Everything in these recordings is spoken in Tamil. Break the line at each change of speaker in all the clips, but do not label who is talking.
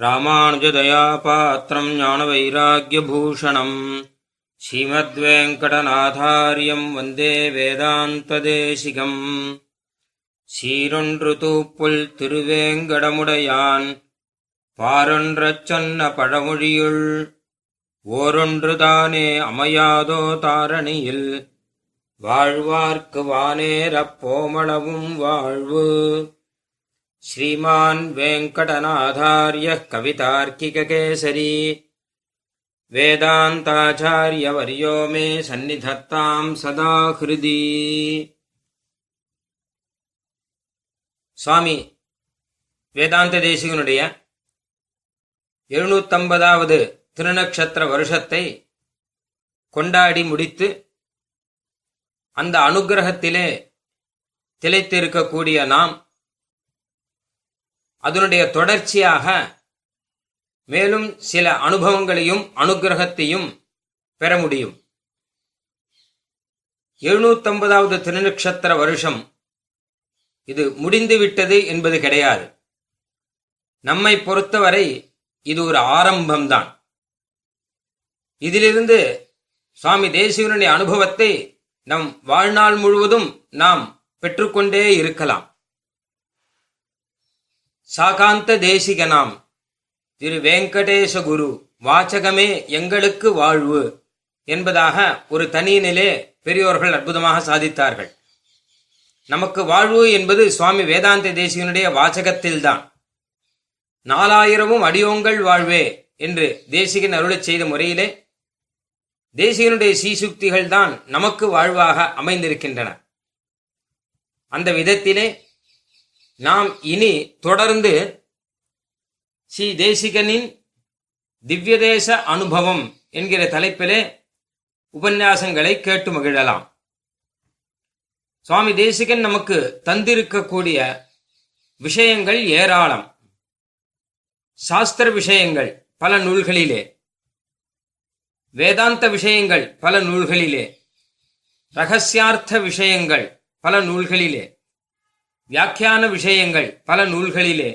ராமானுஜதயாபாத்திரம் ஞானவைராக்கியபூஷணம். ஸ்ரீமத்வேங்கடநாதாரியம் வந்தே வேதாந்ததேசிகம். சீரொன்று தூப்புல் திருவேங்கடமுடையான். பாரொன்றச் சொன்ன பழமொழியுள் ஓரொன்றுதானே அமையாதோ தாரணியில். வாழ்வார்க்கு வானேரப் போமளவும் வாழ்வு. श्रीमान् वेङ्कटनाथार्यः कवितार्किककेसरी वेदान्ताचार्यवर्यो मे सन्निधत्ताम् सदा हृदि சுவாமி வேதாந்த தேசிகனுடைய எழுநூத்தம்பதாவது திருநக்ஷத்திர வருஷத்தை கொண்டாடி முடித்து அந்த அனுகிரகத்திலே திளைத்திருக்கக்கூடிய நாம் அதனுடைய தொடர்ச்சியாக மேலும் சில அனுபவங்களையும் அனுகிரகத்தையும் பெற முடியும். எழுநூத்தம்பதாவது திருநக்ஷத்திர வருஷம். இது முடிந்துவிட்டது என்பது கிடையாது. நம்மை பொறுத்தவரை இது ஒரு ஆரம்பம்தான். இதிலிருந்து சுவாமி தேசிகனுடைய அனுபவத்தை நம் வாழ்நாள் முழுவதும் நாம் பெற்றுக்கொண்டே இருக்கலாம். சாகாந்த தேசிகனாம். திரு வெங்கடேச குரு வாச்சகமே எங்களுக்கு வாழ்வு என்பதாக ஒரு தனியினிலே பெரியோர்கள் அற்புதமாக சாதித்தார்கள். நமக்கு வாழ்வு என்பது சுவாமி வேதாந்த தேசிகனுடைய வாச்சகத்தில்தான் நாலாயிரமும் அடியோங்கள் வாழ்வே என்று தேசிகன் அருளச் செய்த முறையிலே தேசிகனுடைய சீசுக்திகள் தான் நமக்கு வாழ்வாக அமைந்திருக்கின்றன. அந்த விதத்திலே நாம் இனி தொடர்ந்து ஸ்ரீ தேசிகனின் திவ்யதேச அனுபவம் என்கிற தலைப்பிலே உபன்யாசங்களை கேட்டு மகிழலாம். சுவாமி தேசிகன் நமக்கு தந்திருக்கக்கூடிய விஷயங்கள் ஏராளம். சாஸ்திர விஷயங்கள் பல நூல்களிலே. வேதாந்த விஷயங்கள் பல நூல்களிலே. ரகசியார்த்த விஷயங்கள் பல நூல்களிலே. வியாக்கியான விஷயங்கள் பல நூல்களிலே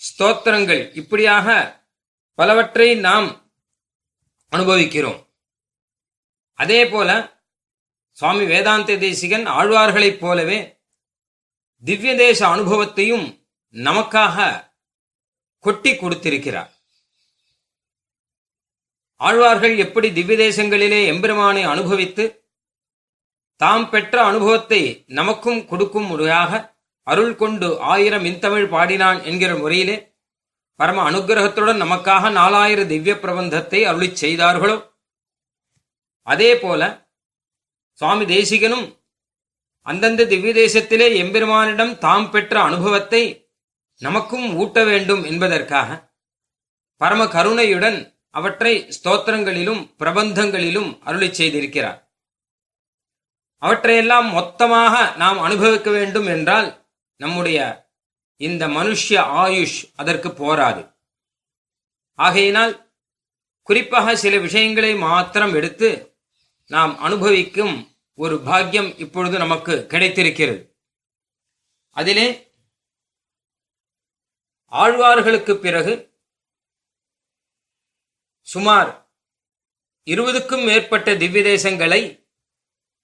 ஸ்தோத்திரங்கள் இப்படியாக பலவற்றை நாம் அனுபவிக்கிறோம். அதே போல சுவாமி வேதாந்த தேசிகன் ஆழ்வார்களைப் போலவே திவ்ய தேச அனுபவத்தையும் நமக்காக கொட்டி கொடுத்திருக்கிறார். ஆழ்வார்கள் எப்படி திவ்ய தேசங்களிலே எம்பெருமானை அனுபவித்து தாம் பெற்ற அனுபவத்தை நமக்கும் கொடுக்கும் முறையாக அருள் கொண்டு ஆயிரம் இன்தமிழ் பாடினான் என்கிற முறையிலே பரம அனுகிரகத்துடன் நமக்காக நாலாயிர திவ்ய பிரபந்தத்தை அருளி செய்தார்களோ? அதே போல சுவாமி தேசிகனும் அந்தந்த திவ்ய தேசத்திலே எம்பெருமானிடம் தாம் பெற்ற அனுபவத்தை நமக்கும் ஊட்ட வேண்டும் என்பதற்காக பரம கருணையுடன் அவற்றை ஸ்தோத்திரங்களிலும் பிரபந்தங்களிலும் அருளி செய்திருக்கிறார். அவற்றையெல்லாம் மொத்தமாக நாம் அனுபவிக்க வேண்டும் என்றால் நம்முடைய இந்த மனுஷ்ய ஆயுஷ் அதற்கு போராது. ஆகையினால் குறிப்பாக சில விஷயங்களை மாத்திரம் எடுத்து நாம் அனுபவிக்கும் ஒரு பாக்கியம் இப்பொழுது நமக்கு கிடைத்திருக்கிறது. அதிலே ஆழ்வார்களுக்கு பிறகு சுமார் இருபதுக்கும் மேற்பட்ட திவ்ய தேசங்களை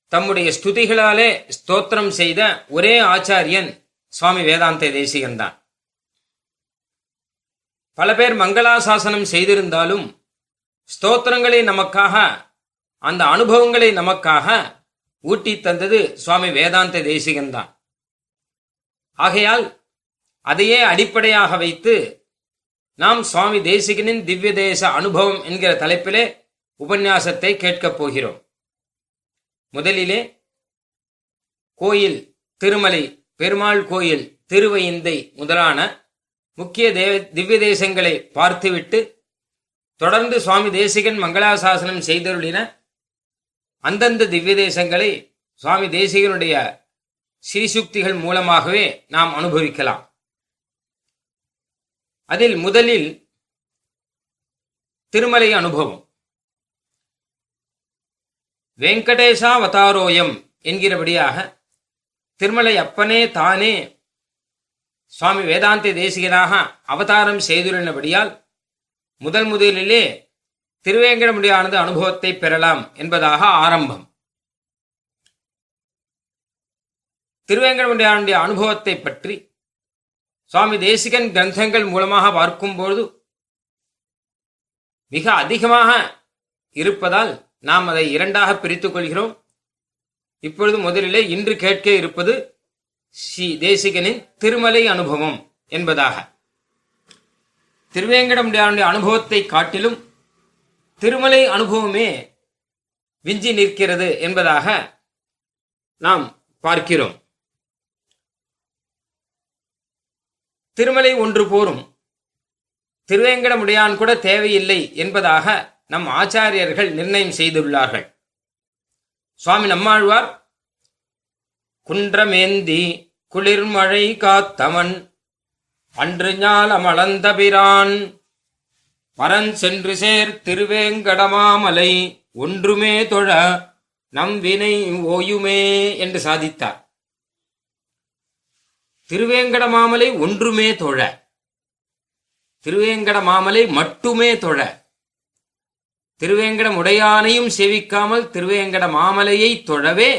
தம்முடைய ஸ்துதிகளாலே ஸ்தோத்திரம் செய்த ஒரே ஆச்சாரியன் சுவாமி வேதாந்த தேசிகன் தான் பல பேர் மங்களாசாசனம் செய்திருந்தாலும் ஸ்தோத்திரங்களை நமக்காக அந்த அனுபவங்களை நமக்காக ஊட்டி தந்தது சுவாமி வேதாந்த தேசிகன்தான். ஆகையால் அதையே அடிப்படையாக வைத்து நாம் சுவாமி தேசிகனின் திவ்ய தேச அனுபவம் என்கிற தலைப்பிலே உபன்யாசத்தை கேட்கப் போகிறோம். முதலிலே கோயில் திருமலை பெருமாள் கோயில் திருவையிந்தை முதலான முக்கிய தேவ திவ்ய தேசங்களை பார்த்துவிட்டு தொடர்ந்து சுவாமி தேசிகன் மங்களாசாசனம் செய்தருளின அந்தந்த திவ்ய தேசங்களை சுவாமி தேசிகனுடைய ஸ்ரீசுக்திகள் மூலமாகவே நாம் அனுபவிக்கலாம். அதில் முதலில் திருமலை அனுபவம். வெங்கடேசாவதாரோயம் என்கிறபடியாக திருமலை அப்பனே தானே. சுவாமி வேதாந்தி தேசிகனாக அவதாரம் செய்துள்ளபடியால் முதல் முதலிலே திருவேங்கடமுடியானது அனுபவத்தை பெறலாம் என்பதாக ஆரம்பம். திருவேங்கடமுடியானுடைய அனுபவத்தை பற்றி சுவாமி தேசிகன் கிரந்தங்கள் மூலமாக பார்க்கும்போது மிக அதிகமாக இருப்பதால் நாம் அதை இரண்டாக பிரித்துக் கொள்கிறோம். இப்பொழுது முதலிலே இன்று கேட்க இருப்பது ஸ்ரீ தேசிகனின் திருமலை அனுபவம் என்பதாக. திருவேங்கடம் அனுபவத்தை காட்டிலும் திருமலை அனுபவமே விஞ்சி நிற்கிறது என்பதாக நாம் பார்க்கிறோம். திருமலை ஒன்று போரும். திருவேங்கடமுடியான் கூட தேவையில்லை என்பதாக நம் ஆச்சாரியர்கள் நிர்ணயம் செய்துள்ளார்கள். சுவாமி நம்மாழ்வார் குன்றமேந்தி குளிர்மழை காத்தவன் அன்று ஞாலமளந்தபிரான் பரன் சென்று சேர் திருவேங்கடமாமலை ஒன்றுமே தொழ நம் வினை ஓயுமே என்று சாதித்தார். திருவேங்கடமாமலை ஒன்றுமே தொழ திருவேங்கடமாமலை மட்டுமே தொழ திருவேங்கடமுடையானையும் சேவிக்காமல் திருவேங்கட மாமலையை தொழவே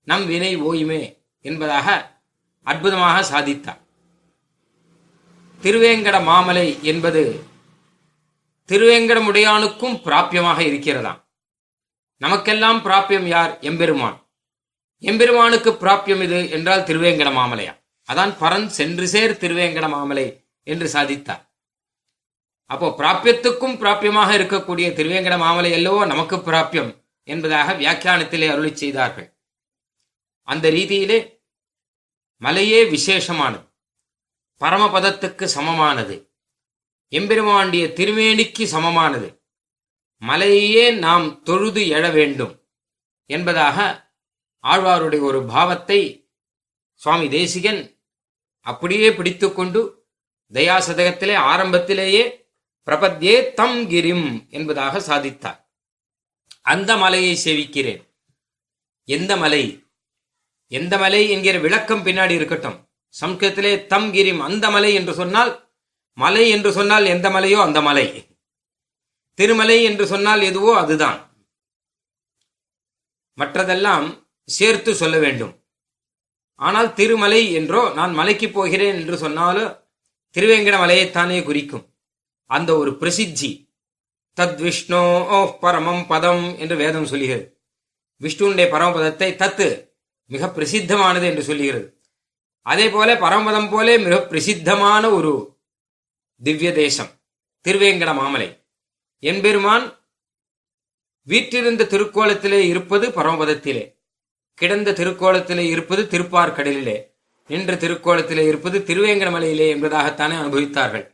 நம் வினை ஓயுமே என்பதாக அற்புதமாக சாதித்தார். திருவேங்கட மாமலை என்பது திருவேங்கடமுடையானுக்கும் பிராப்பியமாக இருக்கிறதாம். நமக்கெல்லாம் பிராப்பியம் யார்? எம்பெருமான். எம்பெருமானுக்கு பிராப்பியம் இது என்றால் திருவேங்கட மாமலையா. அதான் பரன் சென்று சேர் திருவேங்கட மாமலை என்று சாதித்தார். அப்போ பிராபியத்துக்கும் பிராபியமாக இருக்கக்கூடிய திருவேங்கட மாமலை அல்லவோ நமக்கு பிராபியம் என்பதாக வியாக்கியானத்திலே அருளி செய்தார்கள். அந்த ரீதியிலே மலையே விசேஷமானது. பரமபதத்துக்கு சமமானது. எம்பெருமாண்டிய திருவேணிக்கு சமமானது. மலையே நாம் தொழுது எழ வேண்டும் என்பதாக ஆழ்வாருடைய ஒரு பாவத்தை சுவாமி தேசிகன் அப்படியே பிடித்துக்கொண்டு தயாசதகத்திலே ஆரம்பத்திலேயே பிரபத்யே தம் கிரிம் என்பதாக சாதித்தார். அந்த மலையை சேவிக்கிறேன். எந்த மலை? எந்த மலை என்கிற விளக்கம் பின்னாடி இருக்கட்டும். சம்ஸ்கிருதத்திலே தம் கிரிம் அந்த மலை என்று சொன்னால் மலை என்று சொன்னால் எந்த மலையோ அந்த மலை. திருமலை என்று சொன்னால் எதுவோ அதுதான். மற்றதெல்லாம் சேர்த்து சொல்ல வேண்டும். ஆனால் திருமலை என்றோ நான் மலைக்கு போகிறேன் என்று சொன்னாலும் திருவேங்கட மலையைத்தானே குறிக்கும். அந்த ஒரு பிரசித்தி. தத் விஷ்ணோ பரமம் பதம் என்று வேதம் சொல்லுகிறது. விஷ்ணுனுடைய பரமபதத்தை தத்து மிக பிரசித்தமானது என்று சொல்லுகிறது. அதே போல பரமபதம் போலே மிக பிரசித்தமான ஒரு திவ்ய தேசம் திருவேங்கட மாமலை. என்பெருமான் வீற்றிருந்த திருக்கோலத்திலே இருப்பது பரமபதத்திலே கிடந்த திருக்கோலத்திலே இருப்பது திருப்பார்கடலிலே நின்ற திருக்கோலத்திலே இருப்பது திருவேங்கடமலையிலே என்பதாகத்தானே அனுபவித்தார்கள்.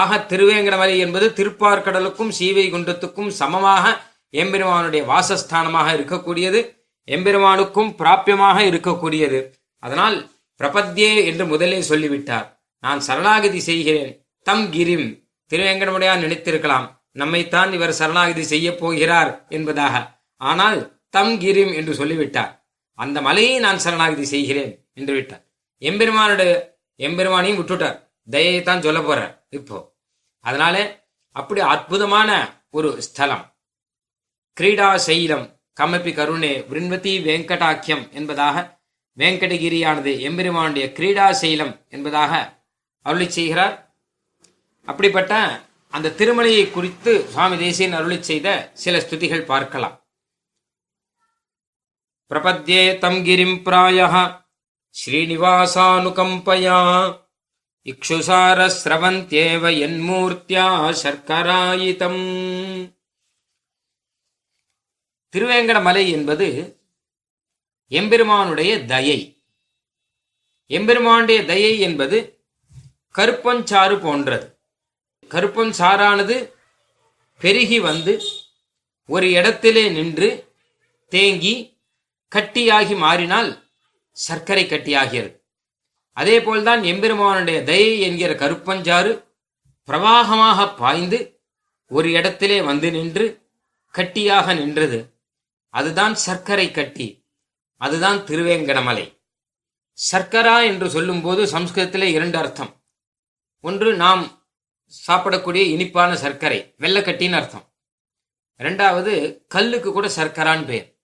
ஆக திருவேங்கடமலை என்பது திருப்பார்கடலுக்கும் சீவை குண்டத்துக்கும் சமமாக எம்பெருமானுடைய வாசஸ்தானமாக இருக்கக்கூடியது. எம்பெருமானுக்கும் பிராபியமாக இருக்கக்கூடியது. அதனால் பிரபத்யே என்று முதலே சொல்லிவிட்டார். நான் சரணாகதி செய்கிறேன். தம் கிரிம். திருவேங்கடமுடையார் நினைத்திருக்கலாம். நம்மைத்தான் இவர் சரணாகதி செய்ய போகிறார் என்பதாக. ஆனால் தம் கிரிம் என்று சொல்லிவிட்டார். அந்த மலையை நான் சரணாகதி செய்கிறேன் என்று விட்டார். எம்பெருமானுடைய எம்பெருமானையும் விட்டுட்டார். தயைத்தான் சொல்ல போறார். இப்போ அதனால அப்படி அற்புதமான ஒரு ஸ்தலம். கிரீடா சைலம் கமப்பி கருணே விருண்வதி வெங்கடாக்கியம் என்பதாக வெங்கடகிரியானது எம்பெருமானுடைய கிரீடா சைலம் என்பதாக அருளி செய்கிறார். அப்படிப்பட்ட அந்த திருமலையை குறித்து சுவாமி தேசியன் அருளி செய்த சில ஸ்துதிகள் பார்க்கலாம். பிரபத்யே தம் கிரிம் பிராய ஸ்ரீனிவாசானுகம்பயா இக்ஷுசாரஸ்ரவந்தேவ என்மூர்த்தியா சர்க்கராயிதம். திருவேங்கட மலை என்பது எம்பெருமானுடைய தயை. எம்பெருமானுடைய தயை என்பது கருப்பஞ்சாறு போன்றது. கருப்பஞ்சாறானது பெருகி வந்து ஒரு இடத்திலே நின்று தேங்கி கட்டியாகி மாறினால் சர்க்கரை கட்டியாகிறது. அதே போல்தான் எம்பெருமானுடைய தயை என்கிற கருப்பஞ்சாறு பிரவாகமாக பாய்ந்து ஒரு இடத்திலே வந்து நின்று கட்டியாக நின்றது. அதுதான் சர்க்கரை கட்டி. அதுதான் திருவேங்கடமலை. சர்க்கரா என்று சொல்லும்போது சம்ஸ்கிருதத்திலே இரண்டு அர்த்தம். ஒன்று நாம் சாப்பிடக்கூடிய இனிப்பான சர்க்கரை வெள்ளக்கட்டின்னு அர்த்தம். இரண்டாவது கல்லுக்கு கூட சர்க்கரான்னு பேர்.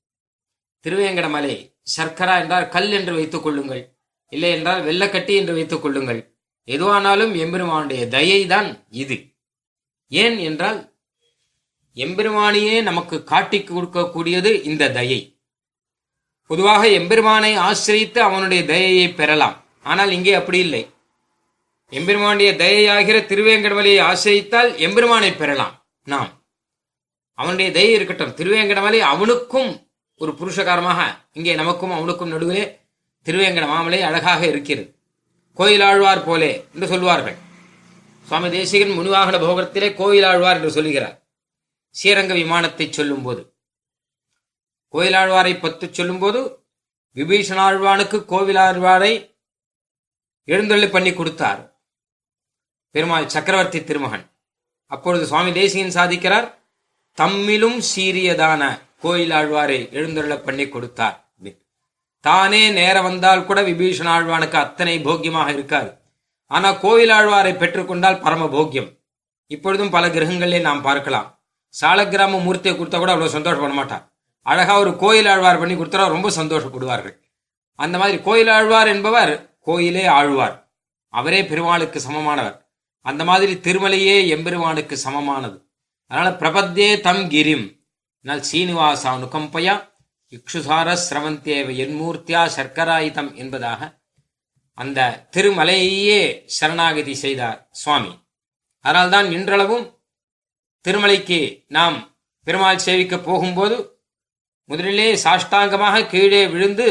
திருவேங்கடமலை சர்க்கரா என்றால் கல் என்று வைத்துக் கொள்ளுங்கள். இல்லை என்றால் வெள்ளக்கட்டி என்று வைத்துக் கொள்ளுங்கள். எதுவானாலும் எம்பெருமானுடைய தயை தான் இது. ஏன் என்றால் எம்பெருமானியே நமக்கு காட்டி கொடுக்கக்கூடியது இந்த தயை. பொதுவாக எம்பெருமானை ஆசிரித்து அவனுடைய தயையை பெறலாம். ஆனால் இங்கே அப்படி இல்லை. எம்பெருமானுடைய தயையாகிற திருவேங்கடமலையை ஆசிரியத்தால் எம்பெருமானை பெறலாம் நாம். அவனுடைய தயை இருக்கட்டும். திருவேங்கடமலை அவனுக்கும் ஒரு புருஷகாரமாக இங்கே நமக்கும் அவனுக்கும் நடுவிலே திருவேங்கட மாமலை அழகாக இருக்கிறது. கோயிலாழ்வார் போலே என்று சொல்வார்கள். சுவாமி தேசிகன் முனிவாகன போகத்திலே கோயிலாழ்வார் என்று சொல்லுகிறார் ஸ்ரீரங்க விமானத்தை சொல்லும்போது. கோயிலாழ்வாரை பத்து சொல்லும்போது விபீஷணாழ்வானுக்கு கோவிலாழ்வாரை எழுந்தொள்ளி பண்ணி கொடுத்தார். பெருமாள் சக்கரவர்த்தி திருமகன். அப்பொழுது சுவாமி தேசிகன் சாதிக்கிறார் தம்மிலும் சீரியதான கோயிலாழ்வாரை எழுந்தொள்ள பண்ணி கொடுத்தார். தானே நேரம் வந்தால் கூட விபீஷண ஆழ்வானுக்கு அத்தனை போக்கியமாக இருக்காது. ஆனா கோயிலாழ்வாரை பெற்றுக்கொண்டால் பரம போக்கியம். இப்பொழுதும் பல கிரகங்களிலே நாம் பார்க்கலாம். சாலக்கிராம மூர்த்தியை கொடுத்தா கூட அவ்வளவு சந்தோஷப்பட மாட்டார். அழகா ஒரு கோயில் ஆழ்வார் பண்ணி கொடுத்தா ரொம்ப சந்தோஷப்படுவார்கள். அந்த மாதிரி கோயில் ஆழ்வார் என்பவர் கோயிலே ஆழ்வார். அவரே பெருமாளுக்கு சமமானவர். அந்த மாதிரி திருமலையே எம்பெருமானுக்கு சமமானது. அதனால பிரபத்தே தம் கிரிம். நல் சீனிவாசா நுகம்பயா இக்ஷுசார சிரவந்தேவ என்மூர்த்தியா சர்க்கராயுதம் என்பதாக அந்த திருமலையே சரணாகதி செய்தார் சுவாமி. அதனால்தான் இன்றளவும் திருமலைக்கு நாம் பெருமாள் சேவிக்க போகும்போது முதலிலே சாஷ்டாங்கமாக கீழே விழுந்து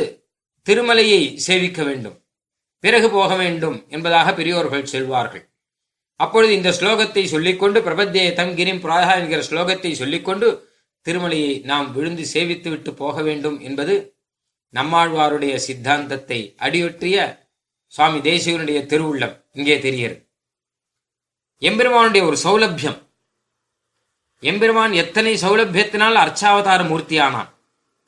திருமலையை சேவிக்க வேண்டும். பிறகு போக வேண்டும் என்பதாக பெரியோர்கள் செல்வார்கள். அப்பொழுது இந்த ஸ்லோகத்தை சொல்லிக்கொண்டு பிரபத்தே தங்கிரிம் பிராயா என்கிற ஸ்லோகத்தை சொல்லிக்கொண்டு திருமலையை நாம் விழுந்து சேவித்துவிட்டு போக வேண்டும் என்பது நம்மாழ்வாருடைய சித்தாந்தத்தை அடியொற்றிய சுவாமி தேசிகனுடைய திருவுள்ளம். இங்கே தெரிகிறது. எம்பெருமானுடைய ஒரு சௌலபியம். எம்பெருமான் எத்தனை சௌலபியத்தினால் அர்ச்சாவதார மூர்த்தியானான்.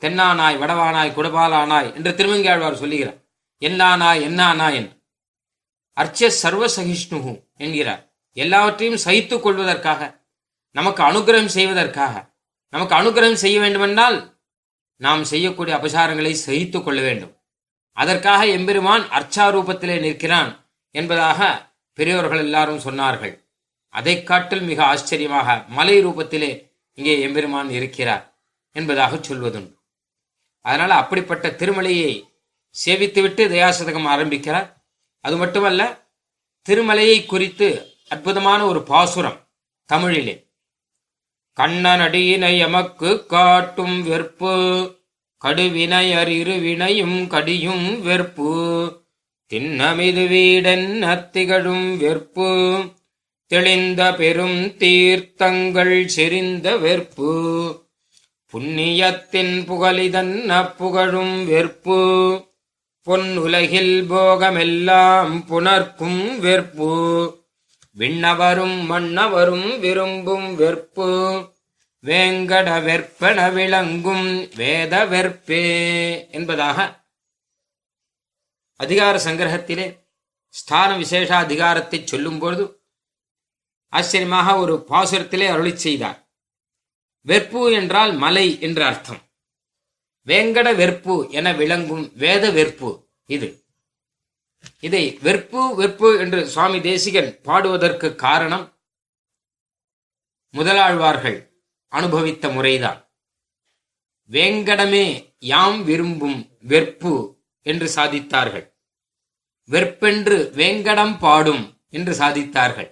தென்னானாய் வடவானாய் குடபாலானாய் என்று திருமங்கையாழ்வார் சொல்லுகிறார். என்னானாய் என்னானாய் என்று. அர்ச்ச சர்வ சகிஷ்ணு என்கிறார். எல்லாவற்றையும் சகித்துக் கொள்வதற்காக நமக்கு அனுகிரகம் செய்வதற்காக நமக்கு அனுகிரகம் செய்ய வேண்டுமென்றால் நாம் செய்யக்கூடிய அபசாரங்களை சகித்துக் கொள்ள வேண்டும். அதற்காக எம்பெருமான் அர்ச்சாரூபத்திலே நிற்கிறான் என்பதாக பெரியோர்கள் எல்லாரும் சொன்னார்கள். அதை காட்டில் மிக ஆச்சரியமாக மலை ரூபத்திலே இங்கே எம்பெருமான் இருக்கிறார் என்பதாக சொல்வதுண்டு. அதனால் அப்படிப்பட்ட திருமலையை சேவித்துவிட்டு தயாசதகம் ஆரம்பிக்கிறார். அது மட்டுமல்ல திருமலையை குறித்து அற்புதமான ஒரு பாசுரம் தமிழிலே. கண்ணனடியினை எமக்கு காட்டும் வெற்பு. கடுவினையர் இருவினையும் கடியும் வெற்பு. திண்ணமிது வீடன் அத்திகழும் வெற்பு. தெளிந்த பெரும் தீர்த்தங்கள் செறிந்த வெற்பு. புண்ணியத்தின் புகழிதன் அப்புகழும் வெற்பு. பொன்னுலகில் போகமெல்லாம் புணர்க்கும் வெற்பு. விண்ணவரும் மன்னவரும் விரும்பும் வெற்பு வேங்கட வெற்பன விளங்கும் வேத வெற்பே என்பதாக அதிகார சங்கிரகத்திலே ஸ்தான விசேஷ அதிகாரத்தை சொல்லும்போது ஆச்சரியமாக ஒரு பாசுரத்திலே அருளி செய்தார். வெற்பு என்றால் மலை என்று அர்த்தம். வேங்கட வெற்பு என விளங்கும் வேத வெற்பு இது. இதை வெற்பு வெற்பு என்று சுவாமி தேசிகன் பாடுவதற்கு காரணம் முதலாழ்வார்கள் அனுபவித்த முறைதான். வேங்கடமே யாம் விரும்பும் வெற்பு என்று சாதித்தார்கள். வெற்பென்று வேங்கடம் பாடும் என்று சாதித்தார்கள்.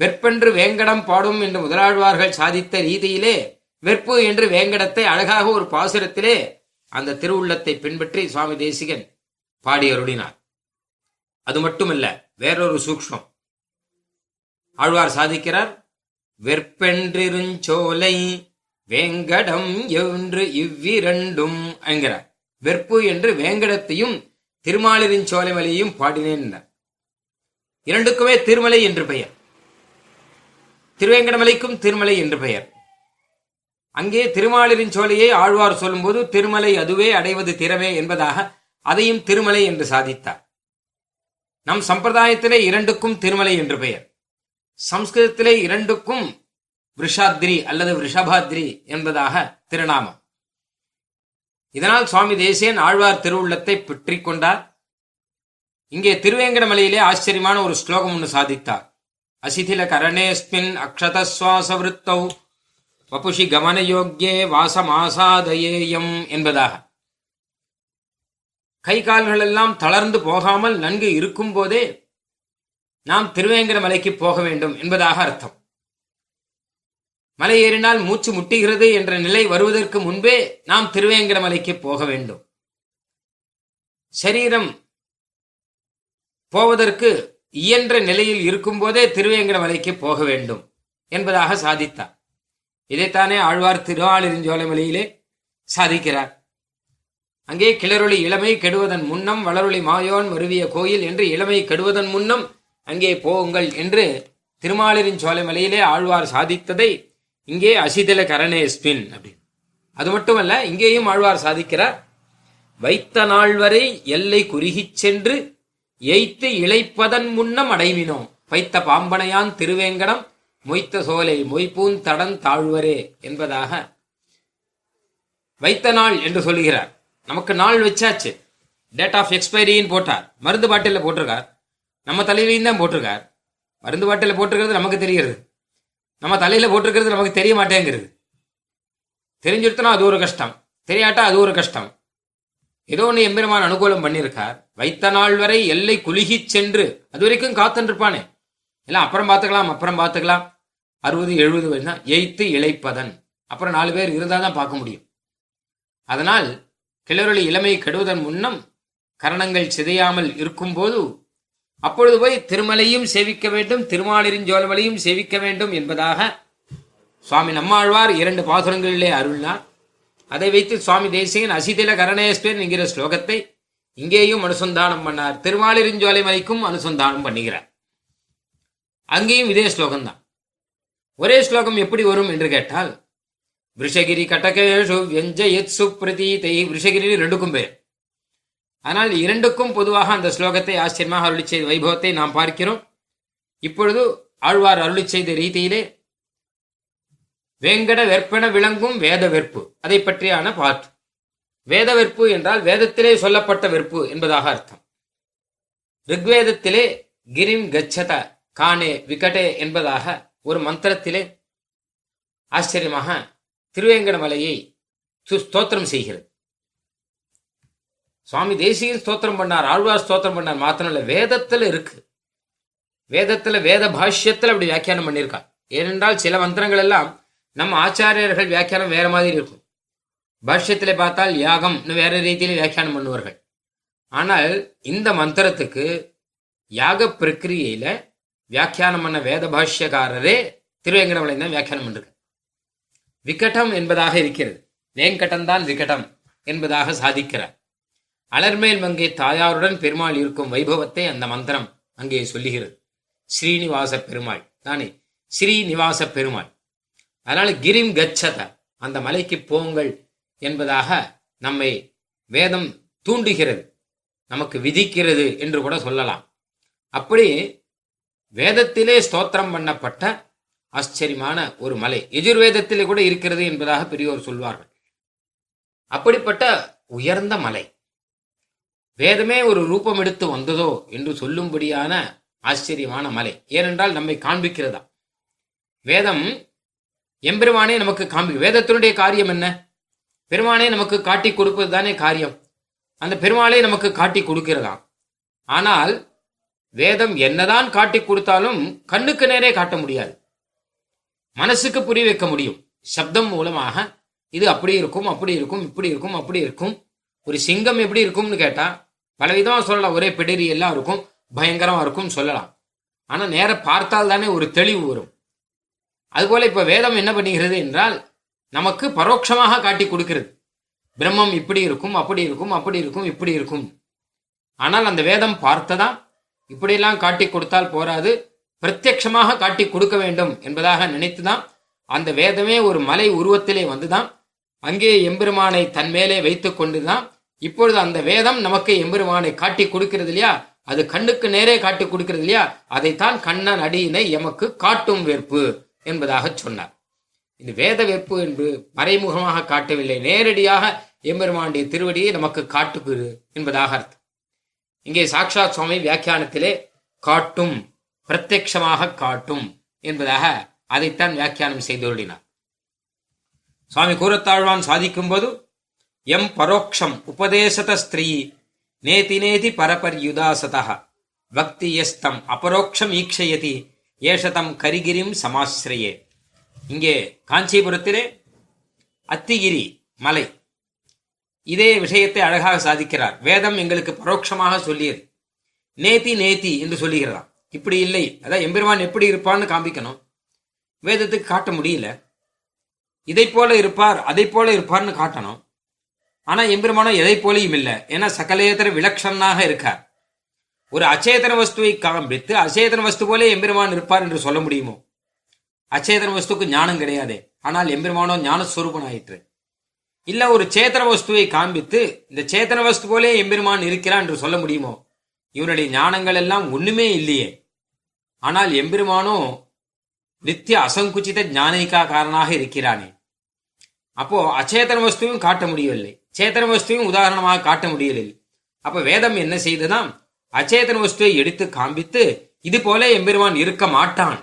வெற்பென்று வேங்கடம் பாடும் என்று முதலாழ்வார்கள் சாதித்த ரீதியிலே வெற்பு என்று வேங்கடத்தை அழகாக ஒரு பாசுரத்திலே அந்த திருவுள்ளத்தை பின்பற்றி சுவாமி தேசிகன் பாடி அருளினார் அது மட்டுமல்ல வேறொரு சூக்ஷ்மம். ஆழ்வார் சாதிக்கிறார் வெற்பென்றிருஞ்சோலை வேங்கடம் என்று இவ்விரண்டும் என்கிறார். வெற்பு என்று வேங்கடத்தையும் திருமாலிருஞ்சோலை மலையையும் பாடினேன் இரண்டுக்குமே திருமலை என்று பெயர். திருவேங்கடமலைக்கும் திருமலை என்று பெயர். அங்கே திருமாலிருஞ்சோலையை ஆழ்வார் சொல்லும்போது திருமலை அதுவே அடைவது திறமே என்பதாக அதையும் திருமலை என்று சாதித்தார். நம் சம்பிரதாயத்திலே இரண்டுக்கும் திருமலை என்று பெயர். சம்ஸ்கிருதத்திலே இரண்டுக்கும் விஷாத்ரி அல்லது ரிஷபாத்ரி என்பதாக திருநாமம். இதனால் சுவாமி தேசியன் ஆழ்வார் திருவுள்ளத்தை பெற்றிக் கொண்டார். இங்கே திருவேங்கடமலையிலே ஆச்சரியமான ஒரு ஸ்லோகம் ஒன்று சாதித்தார். அசிதில கரணேஸ்மின் அக்ஷதஸ்வாச விருத்தௌ வபுஷி கமனயோக்கியே வாசமாசாதயேயம் என்பதாக. கை கால்கள் எல்லாம் தளர்ந்து போகாமல் நன்கு இருக்கும் போதே நாம் திருவேங்கட மலைக்கு போக வேண்டும் என்பதாக அர்த்தம். மலை ஏறினால் மூச்சு முட்டுகிறது என்ற நிலை வருவதற்கு முன்பே நாம் திருவேங்கட மலைக்கு போக வேண்டும். சரீரம் போவதற்கு இயன்ற நிலையில் இருக்கும்போதே திருவேங்கட மலைக்கு போக வேண்டும் என்பதாக சாதித்தார். இதைத்தானே ஆழ்வார் திருவாளிருஞ்சோலை மலையிலே சாதிக்கிறார். அங்கே கிளறொளி இளமை கெடுவதன் முன்னம் வளரொளி மாயோன் மருவிய கோயில் என்று இளமை கெடுவதன் முன்னம் அங்கே போங்கள் என்று திருமாலிரின் மலையிலே ஆழ்வார் சாதித்ததை இங்கே அசிதல கரணேஸ்பின் அப்படின்னு அது மட்டுமல்ல இங்கேயும் ஆழ்வார் சாதிக்கிறார். வைத்த நாள் வரை எல்லை குறுகிச் சென்று எய்த்து இழைப்பதன் முன்னம் அடைவினோம். வைத்த பாம்பனையான் திருவேங்கடம் மொய்த்த சோலை மொய்ப்பூன் தடன் தாழ்வரே என்பதாக வைத்த நாள் என்று சொல்லுகிறார் நமக்கு நாள் வச்சாச்சு. டேட் ஆஃப் எக்ஸ்பைரின்னு போட்டார். மருந்து பாட்டிலில் போட்டிருக்கார். நம்ம தலையிலையும் தான் போட்டிருக்கார். மருந்து பாட்டிலில் போட்டிருக்கிறது நமக்கு தெரிகிறது. நம்ம தலையில போட்டிருக்கிறது நமக்கு தெரிய மாட்டேங்கிறது. தெரிஞ்சிருத்தனா அது ஒரு கஷ்டம். தெரியாட்டா அது ஒரு கஷ்டம். ஏதோ ஒன்று எம்பெருமான் அனுகூலம் பண்ணியிருக்கார் வைத்த நாள் வரை எல்லை குலுகி சென்று அது வரைக்கும் காத்துருப்பானே. எல்லாம் அப்புறம் பார்த்துக்கலாம் அப்புறம் பார்த்துக்கலாம். அறுபது எழுபது வயசுனா எய்த்து இழைப்பதன். அப்புறம் நாலு பேர் இருந்தால் தான் பார்க்க முடியும். அதனால் கிளறொளி இளமை கெடுவதன் முன்னம் கரணங்கள் சிதையாமல் இருக்கும்போது அப்பொழுது போய் திருமலையும் சேவிக்க வேண்டும் திருமாலிருஞ்சோலமலையும் சேவிக்க வேண்டும் என்பதாக சுவாமி நம்மாழ்வார் இரண்டு பாசுரங்களிலே அருள்னார். அதை வைத்து சுவாமி தேசிகன் அசிதில கரணேஸ்வரன் என்கிற ஸ்லோகத்தை இங்கேயும் அனுசந்தானம் பண்ணார். திருமாலிருஞ்சோலை மலைக்கும் அனுசந்தானம் பண்ணுகிறார். அங்கேயும் இதே ஸ்லோகம்தான். ஒரே ஸ்லோகம் எப்படி வரும் என்று கேட்டால் விஷகிரி கட்டகேஷு வியஞ்சயத் பிரதீதை விஷகிரி ரெண்டுக்கும் பேர் ஆனால் இரண்டுக்கும் பொதுவாக அந்த ஸ்லோகத்தை ஆச்சரியமாக அருளி செய்த வைபவத்தை நாம் பார்க்கிறோம் இப்பொழுது ஆழ்வார் அருளி செய்த ரீதியிலே வேங்கட வெற்பென விளங்கும் வேத வெற்பு அதை பற்றியான பாட்டு வேத வெற்பு என்றால் வேதத்திலே சொல்லப்பட்ட வெற்பு என்பதாக அர்த்தம் ரிக்வேதத்திலே கிரிம் கச்சத கானே விகடே என்பதாக ஒரு மந்திரத்திலே ஆச்சரியமாக திருவேங்கடமலையை ஸ்தோத்திரம் செய்கிறது. சுவாமி தேசிகன் ஸ்தோத்திரம் பண்ணார் ஆழ்வார் ஸ்தோத்திரம் பண்ணார் மாத்திரம் இல்லை வேதத்துல இருக்கு. வேதத்துல வேத பாஷ்யத்துல அப்படி வியாக்கியானம் பண்ணியிருக்காள் ஏனென்றால் சில மந்திரங்கள் எல்லாம் நம்ம ஆச்சாரியர்கள் வியாக்கியானம் வேற மாதிரி இருக்கும். பாஷ்யத்தில் பார்த்தால் யாகம்னு வேற ரீதியில வியாக்கியானம் பண்ணுவார்கள். ஆனால் இந்த மந்திரத்துக்கு யாக பிரக்கிரியையில வியாக்கியானம் பண்ண வேத பாஷ்யக்காரரே திருவேங்கடமலை தான் வியாக்கியானம் பண்ணிருக்க விகடம் என்பதாக இருக்கிறது. வேங்கடம் தான் விகடம் என்பதாக சாதிக்கிறார். அலர்மேல் மங்கை தாயாருடன் பெருமாள் இருக்கும் வைபவத்தை அந்த மந்திரம் அங்கே சொல்லுகிறது. ஸ்ரீனிவாச பெருமாள் தானே? ஸ்ரீனிவாச பெருமாள். அதனால கிரிம் கச்சத அந்த மலைக்கு போங்கள் என்பதாக நம்மை வேதம் தூண்டுகிறது. நமக்கு விதிக்கிறது என்று கூட சொல்லலாம். அப்படி வேதத்திலே ஸ்தோத்திரம் பண்ணப்பட்ட ஆச்சரியமான ஒரு மலை. எஜுர்வேதத்திலே கூட இருக்கிறது என்பதாக பெரியோர் சொல்வார்கள். அப்படிப்பட்ட உயர்ந்த மலை. வேதமே ஒரு ரூபம் எடுத்து வந்ததோ என்று சொல்லும்படியான ஆச்சரியமான மலை. ஏனென்றால் நம்மை காண்பிக்கிறதா. வேதம் எம்பெருமானே நமக்கு காண்பி வேதத்தினுடைய காரியம் என்ன? பெருமானே நமக்கு காட்டி கொடுப்பது தானே காரியம்? அந்த பெருமாளே நமக்கு காட்டி கொடுக்கிறதாம் ஆனால் வேதம் என்னதான் காட்டி கொடுத்தாலும் கண்ணுக்கு நேரே காட்ட முடியாது. மனசுக்கு புரிய வைக்க முடியும். சப்தம் மூலமாக இது அப்படி இருக்கும் அப்படி இருக்கும் இப்படி இருக்கும் அப்படி இருக்கும். ஒரு சிங்கம் எப்படி இருக்கும்னு கேட்டா பலவிதமா சொல்லலாம். ஒரே பிடரி எல்லாம் இருக்கும் பயங்கரமா இருக்கும் சொல்லலாம். ஆனா நேர பார்த்தால் தானே ஒரு தெளிவு வரும். அதுபோல இப்ப வேதம் என்ன பண்ணுகிறது என்றால் நமக்கு பரோட்சமாக காட்டி கொடுக்கிறது. பிரம்மம் இப்படி இருக்கும் அப்படி இருக்கும் அப்படி இருக்கும் இப்படி இருக்கும். ஆனால் அந்த வேதம் பார்த்ததா? இப்படியெல்லாம் காட்டி கொடுத்தால் போராது. பிரத்யட்சமாக காட்டி கொடுக்க வேண்டும் என்பதாக நினைத்துதான் அந்த வேதமே ஒரு மலை உருவத்திலே வந்துதான் அங்கே எம்பெருமானை தன் மேலே வைத்துக் கொண்டுதான். இப்பொழுது அந்த வேதம் நமக்கு எம்பெருமானை காட்டி கொடுக்கிறது இல்லையா? அது கண்ணுக்கு நேரே காட்டி கொடுக்கிறது இல்லையா? அதைத்தான் கண்ணன் அடியினை எமக்கு காட்டும் வெறுப்பு என்பதாக சொன்னார். இந்த வேத வெறுப்பு என்று மறைமுகமாக காட்டவில்லை. நேரடியாக எம்பெருமானுடைய திருவடியை நமக்கு காட்டுகிறது என்பதாக அர்த்தம். இங்கே சாக்ஷாத் சுவாமி வியாக்கியானத்திலே காட்டும் பிரத்யக்ஷமாக காட்டும் என்பதாக அதைத்தான் வியாக்கியானம் செய்துள்ளினார் சுவாமி கூறத்தாழ்வான் சாதிக்கும் போது எம் பரோக்ஷம் உபதேசத ஸ்திரீ நேதி நேதி பரபர்யுதாசதா பக்தி எஸ்தம் அபரோக்ஷம் ஈக்ஷயதி ஏஷதம் கரிகிரிம் சமாசிரியே இங்கே காஞ்சிபுரத்திலே அத்திகிரி மலை. இதே விஷயத்தை அழகாக சாதிக்கிறார். வேதம் எங்களுக்கு பரோட்சமாக சொல்லியது. நேத்தி நேத்தி என்று சொல்லுகிறார். இப்படி இல்லை. அதான் எம்பெருமான் எப்படி இருப்பான்னு காண்பிக்கணும். வேதத்துக்கு காட்ட முடியல. இதை போல இருப்பார் அதை போல இருப்பார்னு காட்டணும். ஆனா எம்பெருமானம் எதை போலையும் இல்லை. ஏன்னா சகலேதர விலக்ஷனாக இருக்கார். ஒரு அச்சேதன வஸ்துவை காண்பித்து அச்சேதன வஸ்து போலே எம்பெருமான் இருப்பார் என்று சொல்ல முடியுமோ? அச்சேதன வஸ்துக்கு ஞானம் கிடையாது. ஆனால் எம்பெருமானோ ஞானஸ்வரூபன் ஆயிற்று இல்ல ஒரு சேத்தன வஸ்துவை காண்பித்து இந்த சேத்தன வஸ்து போலே எம்பெருமான் இருக்கிறான் என்று சொல்ல முடியுமோ? இவனுடைய ஞானங்கள் எல்லாம் ஒண்ணுமே இல்லையே. ஆனால் எம்பெருமானோ நித்திய அசங்குச்சித ஞானிகாக்காரனாக இருக்கிறானே. அப்போ அச்சேதன வஸ்துவையும் காட்ட முடியவில்லை. சேத்தன வஸ்துவையும் உதாரணமாக காட்ட முடியவில்லை. அப்ப வேதம் என்ன செய்ததாம் அச்சேதன வஸ்துவை எடுத்து காண்பித்து இது போல எம்பெருமான் இருக்க மாட்டான்.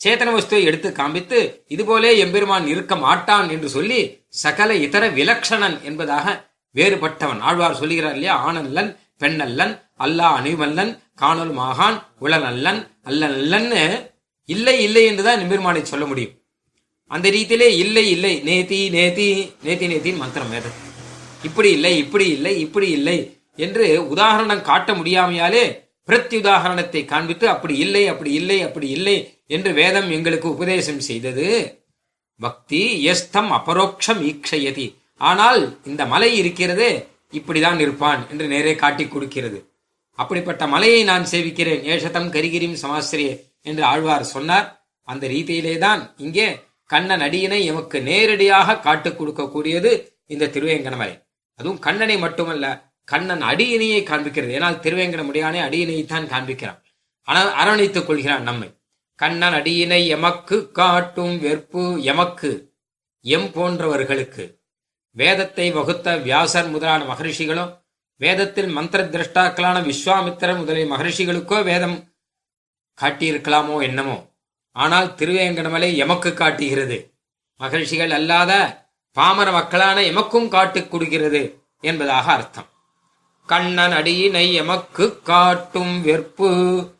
சேத்தன வஸ்துவை எடுத்து காண்பித்து இது போலே எம்பெருமான் இருக்க மாட்டான் என்று சொல்லி சகல இதர விலக்ஷணன் என்பதாக வேறுபட்டவன் ஆழ்வார் சொல்லுகிறார் இல்லையா? ஆனந்தன் பெண்ணல்லன் அல்லா அணிவல்லன் காணொல் மாகான் உளநல்லன் அல்லநல்லன்னு இல்லை இல்லை என்றுதான் எம்பெருமானை சொல்ல முடியும். அந்த ரீதியிலே இல்லை இல்லை நேதி நேதி நேத்தி நேத்தின்னு மந்திரம் வேதம் இப்படி இல்லை இப்படி இல்லை இப்படி இல்லை என்று உதாரணம் காட்ட முடியாமையாலே பிரத்தி உதாரணத்தை காண்பித்து அப்படி இல்லை அப்படி இல்லை அப்படி இல்லை என்று வேதம் எங்களுக்கு உபதேசம் செய்தது. பக்தி எஸ்தம் அபரோக்ஷம் ஈக்ஷயதி. ஆனால் இந்த மலை இருக்கிறதே இப்படிதான் இருப்பான் என்று நேரே காட்டி கொடுக்கிறது. அப்படிப்பட்ட மலையை நான் சேவிக்கிறேன். ஏஷதம் கரிகிரிம் சமாஸ்திரியே என்று ஆழ்வார் சொன்னார். அந்த ரீதியிலே தான் இங்கே கண்ணன் அடியினை எமக்கு நேரடியாக காட்டுக் கொடுக்கக்கூடியது இந்த திருவேங்கடமலை அதுவும் கண்ணனை மட்டுமல்ல கண்ணன் அடியினையை காண்பிக்கிறது. ஏனால் அடியினை தான் காண்பிக்கிறான். ஆனால் அரவணைத்துக் கொள்கிறான் நம்மை. கண்ணன் அடியினை எமக்கு காட்டும் வெறுப்பு எமக்கு எம் போன்றவர்களுக்கு. வேதத்தை வகுத்த வியாசர் முதலான மகரிஷிகளும் வேதத்தில் மந்திர திரஷ்டாக்களான விஸ்வாமித்திரர் முதலிய மகரிஷிகளுக்கோ வேதம் காட்டியிருக்கலாமோ என்னமோ. ஆனால் திருவேங்கடமலை எமக்கு காட்டுகிறது. மகரிஷிகள் அல்லாத பாமர மக்களான எமக்கும் காட்டுக் கொடுக்கிறது என்பதாக அர்த்தம். கண்ணன் அடியினை எமக்கு காட்டும் வெற்பு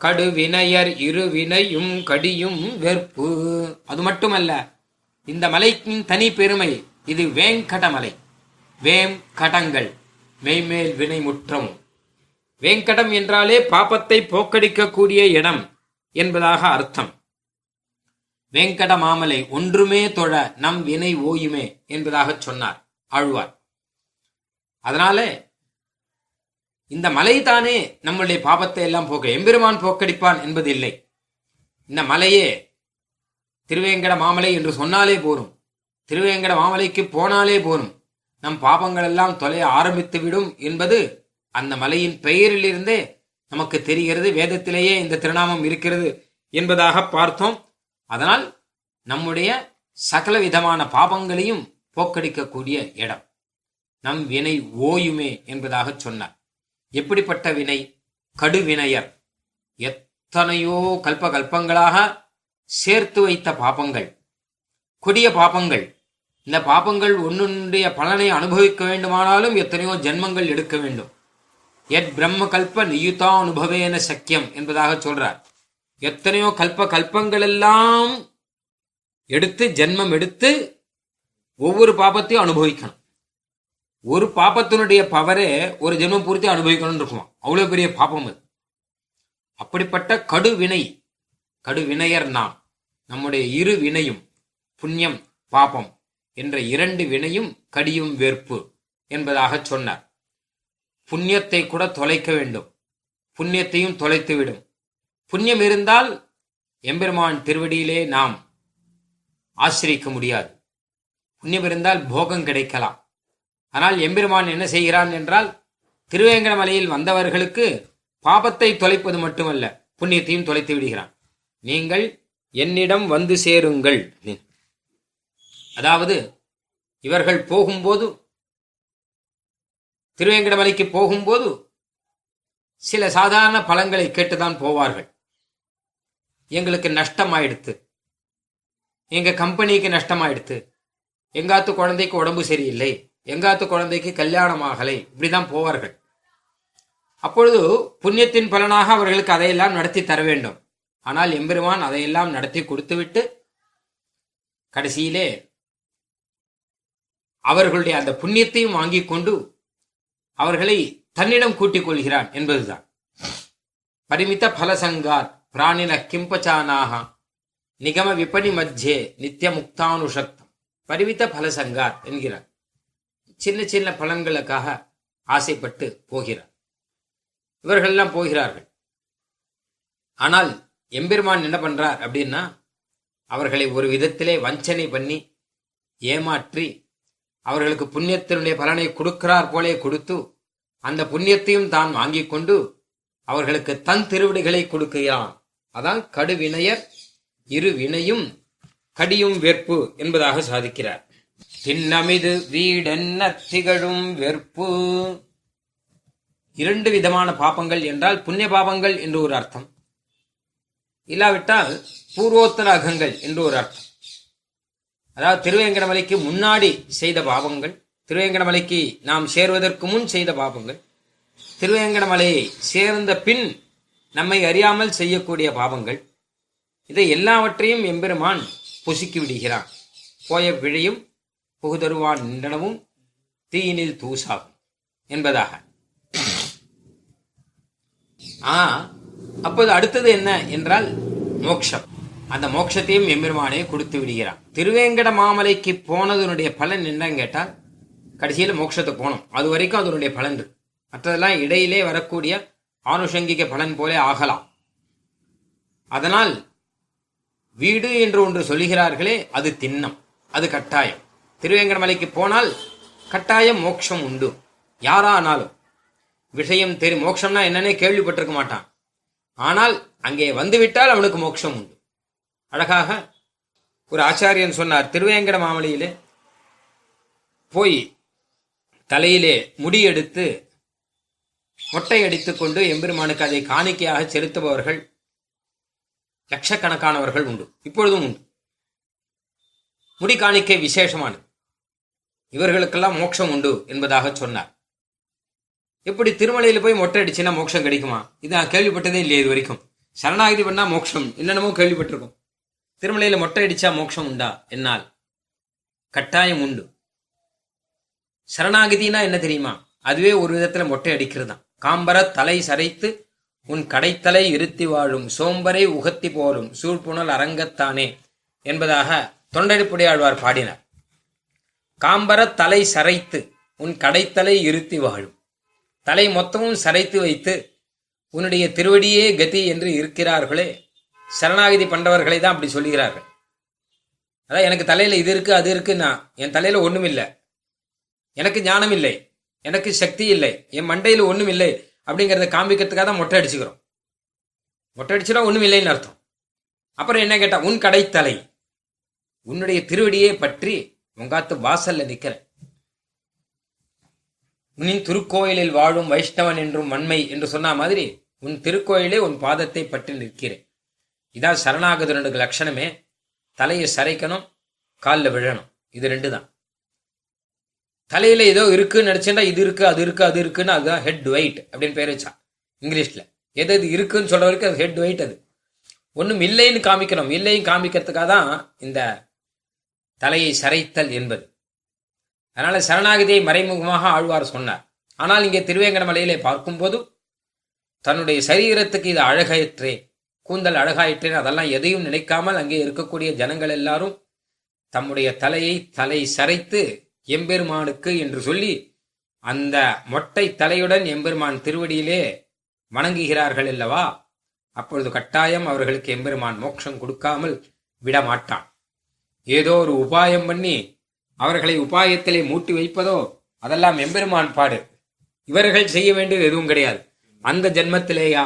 கடுவினையர் இருவினையும் கடியும் வெற்பு. அது மட்டுமல்ல இந்த மலைக்கின் தனி பெருமை. இது வேங்கடமலை. வேம் கடங்கள். மெய்மேல் வினை முற்றம். வேங்கடம் என்றாலே பாபத்தை போக்கடிக்கக்கூடிய இடம் என்பதாக அர்த்தம். வேங்கட மாமலை ஒன்றுமே தொழ நம் வினை ஓயுமே என்பதாக சொன்னார் ஆழ்வார். அதனால இந்த மலை தானே நம்முடைய பாபத்தை எல்லாம் போக்க எம்பெருமான் போக்கடிப்பான் என்பது இல்லை இந்த மலையே திருவேங்கட மாமலை என்று சொன்னாலே போரும். திருவேங்கட மாமலைக்கு போனாலே போனும் நம் பாபங்கள் எல்லாம் தொலைய ஆரம்பித்து விடும் என்பது அந்த மலையின் பெயரிலிருந்தே நமக்கு தெரிகிறது. வேதத்திலேயே இந்த திருநாமம் இருக்கிறது என்பதாக பார்த்தோம். அதனால் நம்முடைய சகல விதமான பாபங்களையும் போக்கடிக்கக்கூடிய இடம். நம் வினை ஓயுமே என்பதாக சொன்னார். எப்படிப்பட்ட வினை? கடுவினையர். எத்தனையோ கல்ப கல்பங்களாக சேர்த்து வைத்த பாபங்கள். கொடிய பாபங்கள். இந்த பாபங்கள் ஒன்னுடைய பலனை அனுபவிக்க வேண்டுமானாலும் எத்தனையோ ஜென்மங்கள் எடுக்க வேண்டும். எத் பிரம்ம கல்ப நியுதா அனுபவேன சக்கியம் என்பதாக சொல்றார். எத்தனையோ கல்ப கல்பங்கள் எல்லாம் எடுத்து ஜென்மம் எடுத்து ஒவ்வொரு பாபத்தையும் அனுபவிக்கணும். ஒரு பாப்பத்தினுடைய பவரே ஒரு ஜென்மம் பூர்த்தி அனுபவிக்கணும்னு இருக்குமா? அவ்வளவு பெரிய பாப்பம் அது. அப்படிப்பட்ட கடுவினை கடுவினையர் நாம். நம்முடைய இரு வினையும் புண்ணியம் பாபம். என்ற இரண்டு வினையும் கடியும் வெறுப்பு என்பதாக சொன்னார். புண்ணியத்தை கூட தொலைக்க வேண்டும். புண்ணியத்தையும் தொலைத்துவிடும் புண்ணியம் இருந்தால் எம்பெருமான் திருவடியிலே நாம் ஆசிரிக்க முடியாது. புண்ணியம் இருந்தால் போகம் கிடைக்கலாம். ஆனால் எம்பெருமான் என்ன செய்கிறான் என்றால் திருவேங்கடமலையில் வந்தவர்களுக்கு பாபத்தை தொலைப்பது மட்டுமல்ல புண்ணியத்தையும் தொலைத்து விடுகிறான். நீங்கள் என்னிடம் வந்து சேருங்கள். அதாவது இவர்கள் போகும்போது திருவேங்கடமலைக்கு போகும்போது சில சாதாரண பழங்களை கேட்டுதான் போவார்கள். எங்களுக்கு நஷ்டமாயிடுத்து. எங்க கம்பெனிக்கு நஷ்டமாயிடுத்து. எங்காத்து குழந்தைக்கு உடம்பு சரியில்லை. எங்காத்து குழந்தைக்கு கல்யாணம் ஆகலை. இப்படிதான் போவார்கள். அப்பொழுது புண்ணியத்தின் பலனாக அவர்களுக்கு அதையெல்லாம் நடத்தி தர வேண்டும். ஆனால் எம்பெருமான் அதையெல்லாம் நடத்தி கொடுத்துவிட்டு கடைசியிலே அவர்களுடைய அந்த புண்ணியத்தையும் வாங்கிக் கொண்டு அவர்களை தன்னிடம் கூட்டிக் கொள்கிறான் என்பதுதான். பரிமித பலசங்காத் பிராணின கிம்பச்சானாக நிகம விபணி மத்தியே நித்திய முக்தானுஷக்தம் பரிமித பலசங்காத் என்கிறார். சின்ன சின்ன பலன்களுக்காக ஆசைப்பட்டு போகிறார். இவர்கள்லாம் போகிறார்கள். ஆனால் எம்பெருமான் என்ன பண்றார் அப்படின்னா அவர்களை ஒரு விதத்திலே வஞ்சனை பண்ணி ஏமாற்றி அவர்களுக்கு புண்ணியத்தினுடைய பலனை கொடுக்கிறார் போலே கொடுத்து அந்த புண்ணியத்தையும் தான் வாங்கிக் கொண்டு அவர்களுக்கு தன் திருவிடுகளை கொடுக்கிறான். அதான் கடுவினையர் இரு வினையும் கடியும் வெற்பு என்பதாக சாதிக்கிறார். திண்ணமிது வீடென்ன திகழும் வெற்பு இரண்டு விதமான பாபங்கள் என்றால் புண்ணிய பாபங்கள் என்று ஒரு அர்த்தம். இல்லாவிட்டால் பூர்வோத்தர அகங்கள் என்று ஒரு அர்த்தம். அதாவது திருவேங்கடமலைக்கு முன்னாடி செய்த பாவங்கள் திருவேங்கடமலைக்கு நாம் சேர்வதற்கு முன் செய்த பாவங்கள் திருவேங்கடமலையை சேர்ந்த பின் நம்மை அறியாமல் செய்யக்கூடிய பாவங்கள் இதை எல்லாவற்றையும் எம்பெருமான் பொசுக்கி விடுகிறான். போய பிழையும் புகுதருவான் நின்றனவும் தீயினில் தூசாகும் என்பதாக. ஆ அப்போது அடுத்தது என்ன என்றால் மோக்ஷம். அந்த மோட்சத்தையும் எம்பெருமானே கொடுத்து விடுகிறான் திருவேங்கட மாமலைக்கு போனதனுடைய பலன் என்னன்னு கேட்டால் கடைசியில மோட்சத்துக்கு போனோம். அது வரைக்கும் அதனுடைய பலன் இருக்கு. மற்றதெல்லாம் இடையிலே வரக்கூடிய ஆனுஷங்கிக பலன் போலே ஆகலாம். அதனால் வீடு என்று ஒன்று சொல்லுகிறார்களே அது திண்ணம் அது கட்டாயம். திருவேங்கடமலைக்கு போனால் கட்டாயம் மோட்சம் உண்டு. யாரானாலும். விஷயம் தெரி மோட்சம்னா என்னன்னே கேள்விப்பட்டிருக்க மாட்டான். ஆனால் அங்கே வந்துவிட்டால் அவனுக்கு மோட்சம் உண்டு. அழகாக ஒரு ஆச்சாரியன் சொன்னார் திருவேங்கட மாமலையிலே போய் தலையிலே முடி எடுத்து மொட்டை அடித்துக் கொண்டு எம்பெருமானுக்கு அதை காணிக்கையாக செலுத்துபவர்கள் லட்சக்கணக்கானவர்கள் உண்டு. இப்பொழுதும் உண்டு. முடி காணிக்கை விசேஷமானது. இவர்களுக்கெல்லாம் மோட்சம் உண்டு என்பதாக சொன்னார். எப்படி திருமலையில் போய் மொட்டை அடிச்சுன்னா மோட்சம் கிடைக்குமா? இது நான் கேள்விப்பட்டதே இல்லையே இது வரைக்கும். சரணாகதி பண்ணா மோட்சம். என்னென்னமோ கேள்விப்பட்டிருக்கோம். திருமலையில மொட்டை அடிச்சா மோட்சம் உண்டா? என்னால். கட்டாயம் உண்டு. சரணாகதினா என்ன தெரியுமா? அதுவே ஒரு விதத்துல மொட்டை அடிக்கிறது தான் காம்பர தலை சரைத்து உன் கடைத்தலை இருத்தி வாழும். சோம்பரை உகத்தி போலும். சூழ்புணல் அரங்கத்தானே என்பதாக தொண்டடிப்புடையாழ்வார் பாடினார். காம்பர தலை சரைத்து உன் கடைத்தலை இருத்தி வாழும். தலை மொத்தமும் சரைத்து வைத்து உன்னுடைய திருவடியே கதி என்று இருக்கிறார்களே சரணாகதி பண்றவர்களை தான் அப்படி சொல்லுகிறார்கள். அதான் எனக்கு தலையில இது இருக்கு அது இருக்குன்னா என் தலையில ஒண்ணும் இல்லை எனக்கு ஞானம் இல்லை எனக்கு சக்தி இல்லை என் மண்டையில ஒண்ணும் இல்லை அப்படிங்கறத காமிக்கிறதுக்காக தான் மொட்டை அடிச்சுக்கிறோம். மொட்டை அடிச்சுனா ஒண்ணும் இல்லைன்னு அர்த்தம். அப்புறம் என்ன கேட்டா உன் கடைத்தலை உன்னுடைய திருவடியே பற்றி உங்காத்து வாசல்ல நிக்கிறேன் உன்னின் திருக்கோயிலில் வாழும் வைஷ்ணவன் என்றும் வன்மை என்று சொன்ன மாதிரி உன் திருக்கோயிலே உன் பாதத்தை பற்றி நிற்கிறேன். இதான் சரணாகதனுக்கு லட்சணமே. தலையை சரைக்கணும் காலில் விழணும். இது ரெண்டு தான் தலையில ஏதோ இருக்குன்னு நினைச்சேன்டா இது இருக்கு அது இருக்கு அது இருக்குன்னு அதுதான் ஹெட் வெயிட் அப்படின்னு பேர் வச்சா இங்கிலீஷ்ல. எது எது இருக்குன்னு சொல்ற வரைக்கும் அது ஹெட் வெயிட் அது. ஒன்றும் இல்லைன்னு காமிக்கணும். இல்லைன்னு காமிக்கிறதுக்காக தான் இந்த தலையை சரைத்தல் என்பது. அதனால சரணாகதியை மறைமுகமாக ஆழ்வார் சொன்னார். ஆனால் இங்கே திருவேங்கடமலையிலே பார்க்கும்போது தன்னுடைய சரீரத்துக்கு இது அழகற்றே கூந்தல் அழகாயிற்றேன் அதெல்லாம் எதையும் நினைக்காமல் அங்கே இருக்கக்கூடிய ஜனங்கள் எல்லாரும் தம்முடைய தலையை தலை சரைத்து எம்பெருமானுக்கு என்று சொல்லி அந்த மொட்டை தலையுடன் எம்பெருமான் திருவடியிலே வணங்குகிறார்கள் அல்லவா? அப்பொழுது கட்டாயம் அவர்களுக்கு எம்பெருமான் மோட்சம் கொடுக்காமல் விடமாட்டான். ஏதோ ஒரு உபாயம் பண்ணி அவர்களை உபாயத்திலே மூட்டி வைப்பதோ அதெல்லாம் எம்பெருமான் பாடு. இவர்கள் செய்ய வேண்டியது எதுவும் கிடையாது. அந்த ஜென்மத்திலேயா?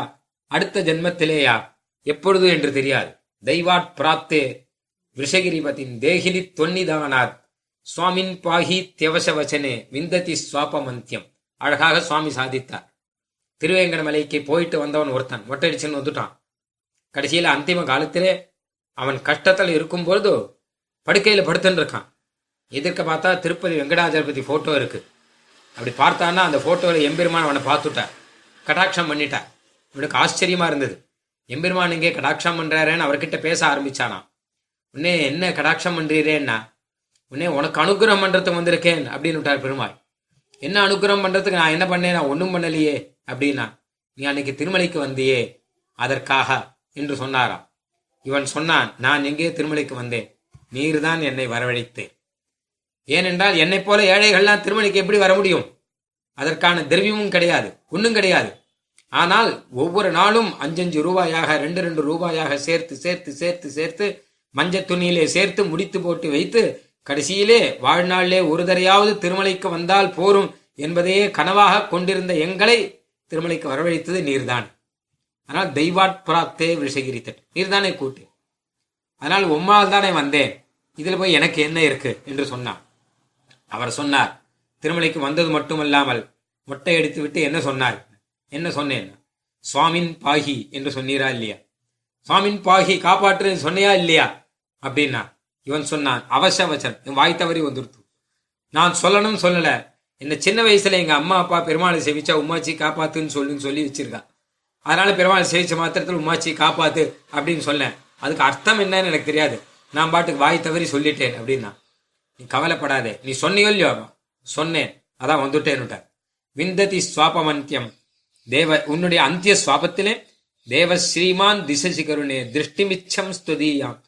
அடுத்த ஜென்மத்திலேயா? எப்பொழுது என்று தெரியாது. தெய்வாட் பிராப்தே விஷகிரிபத்தின் தேகிலி தொன்னிதானாத். சுவாமின் பாகி தியவச விந்ததி சுவாபமந்தியம். அழகாக சுவாமி சாதித்தார். திருவேங்கடமலைக்கு போயிட்டு வந்தவன் ஒருத்தன். ஒட்டடிச்சுன்னு வந்துட்டான். கடைசியில அந்திம காலத்திலே அவன் கஷ்டத்தில் இருக்கும் பொழுது படுக்கையில படுத்துன்னு இருக்கான் எதிர்க்க பார்த்தா திருப்பதி வெங்கடாஜலபதி போட்டோ இருக்கு. அப்படி பார்த்தான்னா அந்த ஃபோட்டோவில் எம்பெருமான் அவனை பார்த்துட்டார். கடாட்சம் பண்ணிட்டார். இவனுக்கு ஆச்சரியமா இருந்தது. எம்பெருமான் இங்கே கடாட்சம் பண்றாரேன்னு அவர்கிட்ட பேச ஆரம்பிச்சானாம். உன்னே என்ன கடாட்சம் பண்றீரேன்னா உன்னே உனக்கு அனுகிரகம் பண்றதுக்கு வந்திருக்கேன் அப்படின்னு விட்டார் பெருமாள். என்ன அனுகிரகம் பண்றதுக்கு நான் என்ன பண்ணேன்? நான் ஒன்றும் பண்ணலையே அப்படின்னா நீ அன்னைக்கு திருமலைக்கு வந்தியே அதற்காக என்று சொன்னாராம். இவன் சொன்னான் நான் எங்கே திருமலைக்கு வந்தேன்? நீர்தான் என்னை வரவழைத்தேன். ஏனென்றால் என்னைப் போல ஏழைகள்லாம் திருமலைக்கு எப்படி வர முடியும்? அதற்கான திரவியமும் கிடையாது ஒன்றும் கிடையாது. ஆனால் ஒவ்வொரு நாளும் அஞ்சஞ்சு ரூபாயாக ரெண்டு ரெண்டு ரூபாயாக சேர்த்து சேர்த்து சேர்த்து சேர்த்து மஞ்ச துணியிலே சேர்த்து முடித்து போட்டு வைத்து கடைசியிலே வாழ்நாளிலே ஒரு தரையாவது திருமலைக்கு வந்தால் போரும் என்பதையே கனவாக கொண்டிருந்த எங்களை திருமலைக்கு வரவழைத்தது நீர்தான். ஆனால் தெய்வாட் விஷகிரித்தன் நீர்தானே கூட்டு. அதனால் உம்மால் தானே வந்தேன். இதில் போய் எனக்கு என்ன இருக்கு? என்று சொன்னான். அவர் சொன்னார் திருமலைக்கு வந்தது மட்டுமல்லாமல் மொட்டை எடுத்து விட்டு என்ன சொன்னார்? என்ன சொன்னேன்? சுவாமின் பாகி என்று சொன்னீரா இல்லையா? சுவாமின் பாகி காப்பாற்று சொன்னையா இல்லையா? அப்படின்னா இவன் சொன்னான் அவசவச்சன் என் வாய் தவறி வந்துருத்து. நான் சொல்லணும்னு சொல்லல. என்ன சின்ன வயசுல எங்க அம்மா அப்பா பெருமாளை சேவிச்சா உமாச்சி காப்பாத்துன்னு சொல்லுன்னு சொல்லி வச்சிருக்கான். அதனால பெருமாளை சேவிச்ச மாத்திரத்தில் உமாச்சி காப்பாத்து அப்படின்னு சொன்னேன். அதுக்கு அர்த்தம் என்னன்னு எனக்கு தெரியாது. நான் பாட்டுக்கு வாய் தவறி சொல்லிட்டேன் அப்படின்னா நீ கவலைப்படாதே. நீ சொன்னியோ இல்லையோ சொன்னேன். அதான் வந்துட்டேன்னுட்டார். விந்ததி சுவாபமந்தியம் தேவ உன்னுடைய அந்திய சுவாபத்திலே தேவ ஸ்ரீமான் திசசிகருணே திருஷ்டிமிச்சம் ஸ்துதியாம்.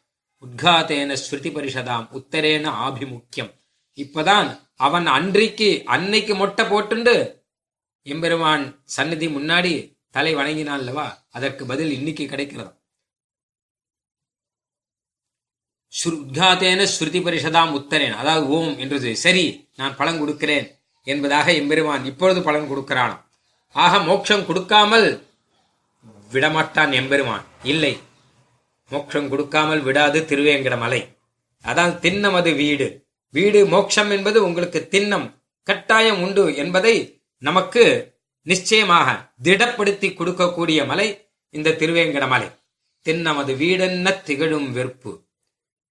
உத்காத்தேன ஸ்ருதி பரிஷதாம் உத்தரேன ஆபிமுக்கியம். இப்பதான் அவன் அன்றைக்கு அன்னைக்கு மொட்டை போட்டுண்டு எம்பெருமான் சன்னதி முன்னாடி தலை வணங்கினான் அல்லவா அதற்கு பதில் இன்னைக்கு கிடைக்கிறது. உத்காத்தேன ஸ்ருதி பரிஷதாம் உத்தரேன். அதாவது ஓம் என்றது. சரி நான் பலன் கொடுக்கிறேன் என்பதாக எம்பெருமான் இப்பொழுது பலன் கொடுக்கிறானாம். ஆக மோட்சம் கொடுக்காமல் விடமாட்டான் எம்பெருமான். இல்லை. மோட்சம் கொடுக்காமல் விடாது திருவேங்கட மலை. அதான் திண்ணமது வீடு. வீடு மோட்சம் என்பது உங்களுக்கு திண்ணம் கட்டாயம் உண்டு என்பதை நமக்கு நிச்சயமாக திடப்படுத்தி கொடுக்கக்கூடிய மலை இந்த திருவேங்கட மலை. திண்ணமது வீடென்ன திகழும் வெறுப்பு.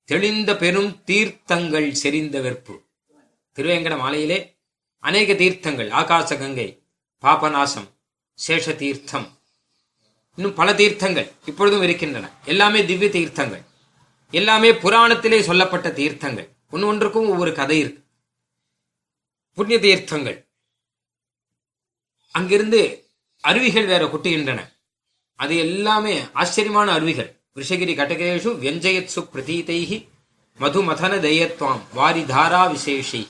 தெளிந்த பெரும் தீர்த்தங்கள் செறிந்த வெறுப்பு. திருவேங்கட மாலையிலே அநேக தீர்த்தங்கள் ஆகாச கங்கை பாபநாசம் சேஷ தீர்த்தம் இன்னும் பல தீர்த்தங்கள் இப்பொழுதும் இருக்கின்றன. எல்லாமே திவ்ய தீர்த்தங்கள். எல்லாமே புராணத்திலே சொல்லப்பட்ட தீர்த்தங்கள். ஒன்று ஒன்றுக்கும் ஒவ்வொரு கதை இருக்கு. புண்ணிய தீர்த்தங்கள். அங்கிருந்து அருவிகள் வேற கொட்டுகின்றன. அது எல்லாமே ஆச்சரியமான அருவிகள். ரிஷகிரி கட்டகேஷு வியஞ்சயத்சு பிரதீதைகி மதுமதன தயத்வாம் வாரிதாரா விசேஷி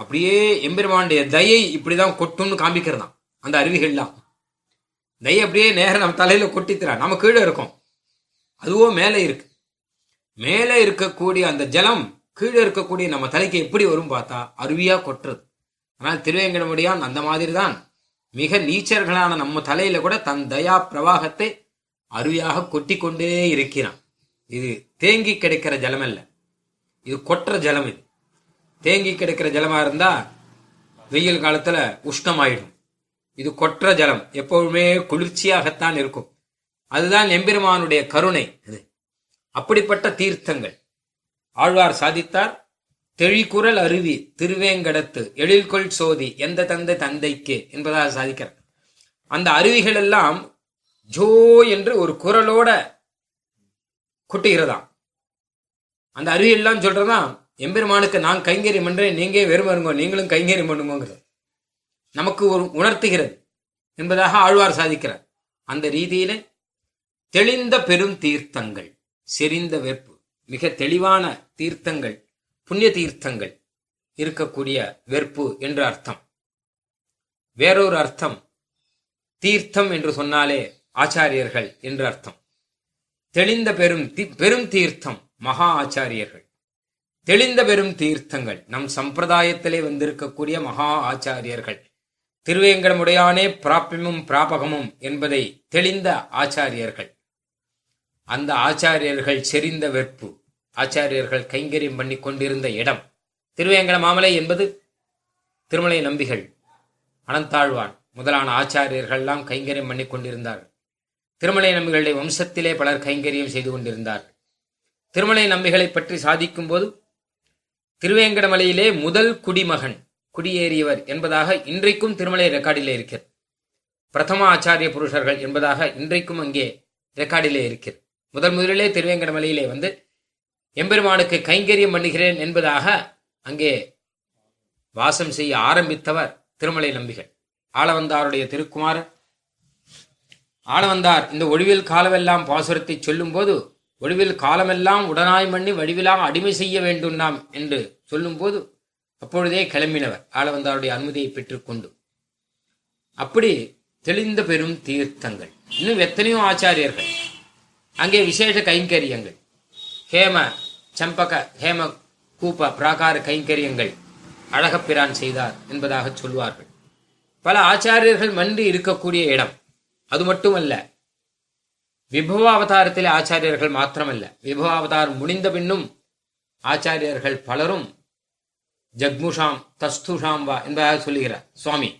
அப்படியே எம்பெருமானுடைய தயை இப்படிதான் கொட்டும்னு காமிக்கிறதாம் அந்த அருவிகள்லாம். தயை அப்படியே நேரம் நம்ம தலையில கொட்டித்துறா நம்ம கீழே இருக்கோம். அதுவோ மேலே இருக்கு. மேலே இருக்கக்கூடிய அந்த ஜலம் கீழே இருக்கக்கூடிய நம்ம தலைக்கு எப்படி வரும் பார்த்தா அருவியா கொட்டுறது. ஆனால் திருவேங்கடமுடியான் அந்த மாதிரி தான் மிக நீச்சர்களான நம்ம தலையில கூட தன் தயா பிரவாகத்தை அருவியாக கொட்டி கொண்டே இருக்கிறான். இது தேங்கி கிடைக்கிற ஜலம் அல்ல இது கொட்டுற ஜலம் இது. தேங்கி கிடக்கிற ஜலமா இருந்தா வெயில் காலத்துல உஷ்ணமாயிடும். இது கொற்ற ஜலம். எப்பவுமே குளிர்ச்சியாகத்தான் இருக்கும். அதுதான் எம்பெருமானுடைய கருணை அது அப்படிப்பட்ட தீர்த்தங்கள். ஆழ்வார் சாதித்தார் தெழிக்குரல் அருவி திருவேங்கடத்து எழில்கொள் சோதி எந்த தந்தை தந்தைக்கு என்பதாக சாதிக்கிறார். அந்த அருவிகள் எல்லாம் ஜோ என்று ஒரு குரலோட கொட்டுகிறதாம். அந்த அருவி எல்லாம் சொல்றதா எம்பெருமானுக்கு நான் கைங்கரியம் பண்றேன் நீங்கே வெறும் நீங்களும் கைங்கரியம் பண்ணுங்கிறது நமக்கு ஒரு உணர்த்துகிறது என்பதாக ஆழ்வார் சாதிக்கிறார். அந்த ரீதியில தெளிந்த பெரும் தீர்த்தங்கள் செறிந்த வெப்பு மிக தெளிவான தீர்த்தங்கள் புண்ணிய தீர்த்தங்கள் இருக்கக்கூடிய வெறுப்பு என்று அர்த்தம். வேறொரு அர்த்தம் தீர்த்தம் என்று சொன்னாலே ஆச்சாரியர்கள் என்று அர்த்தம். தெளிந்த பெரும் பெரும் தீர்த்தம் மகா ஆச்சாரியர்கள். தெளிந்த பெரும் தீர்த்தங்கள். நம் சம்பிரதாயத்திலே வந்திருக்கக்கூடிய மகா ஆச்சாரியர்கள். திருவேங்கடமுடையானே பிராபியமும் பிராபகமும் என்பதை தெளிந்த ஆச்சாரியர்கள். அந்த ஆச்சாரியர்கள் செறிந்த வெற்பு ஆச்சாரியர்கள் கைங்கரியம் பண்ணி கொண்டிருந்த இடம். திருவேங்கட மாமலை என்பது திருமலை நம்பிகள் அனந்தாழ்வான் முதலான ஆச்சாரியர்கள்லாம் கைங்கரியம் பண்ணி கொண்டிருந்தார்கள். திருமலை நம்பிகளுடைய வம்சத்திலே பலர் கைங்கரியம் செய்து கொண்டிருந்தார்கள். திருமலை நம்பிகளை பற்றி சாதிக்கும் போது திருவேங்கடமலையிலே முதல் குடிமகன் குடியேறியவர் என்பதாக இன்றைக்கும் திருமலை ரெக்கார்டிலே இருக்கிறது. பிரதம ஆச்சாரிய புருஷர்கள் என்பதாக இன்றைக்கும் அங்கே ரெக்கார்டிலே இருக்கிறது. முதல் முதலிலே திருவேங்கடமலையிலே வந்து எம்பெருமானுக்கு கைங்கரியம் பண்ணுகிறேன் என்பதாக அங்கே வாசம் செய்ய ஆரம்பித்தவர் திருமலை நம்பிகள். ஆளவந்தாருடைய திருக்குமாரர். ஆளவந்தார் இந்த ஒழிவில் காலமெல்லாம் பாசுரத்தை சொல்லும்போது ஒழிவில் காலமெல்லாம் உடனாய் பண்ணி வடிவிலாம் அடிமை செய்ய வேண்டும் நாம் என்று சொல்லும்போது அப்பொழுதே கிளம்பினவர். ஆளவந்தாருடைய அனுமதியை பெற்றுக்கொண்டு. அப்படி தெளிந்த பெரும் தீர்த்தங்கள். இன்னும் எத்தனையோ ஆச்சாரியர்கள். அங்கே விசேஷ கைங்கரியங்கள். ஹேம சம்பக ஹேம கூப்ப பிராகார கைங்கரியங்கள் அழகப்பிரான் செய்தார் என்பதாக சொல்வார்கள். பல ஆச்சாரியர்கள் மன்றி இருக்கக்கூடிய இடம். அது மட்டுமல்ல விபவாவதாரத்திலே ஆச்சாரியர்கள் மாத்திரமல்ல. விபவாவதாரம் முடிந்த பின்னும் ஆச்சாரியர்கள் பலரும் ஜக்முஷாம் தஸ்துஷாம் வா என்பதாக சொல்லுகிறார். சுவாமி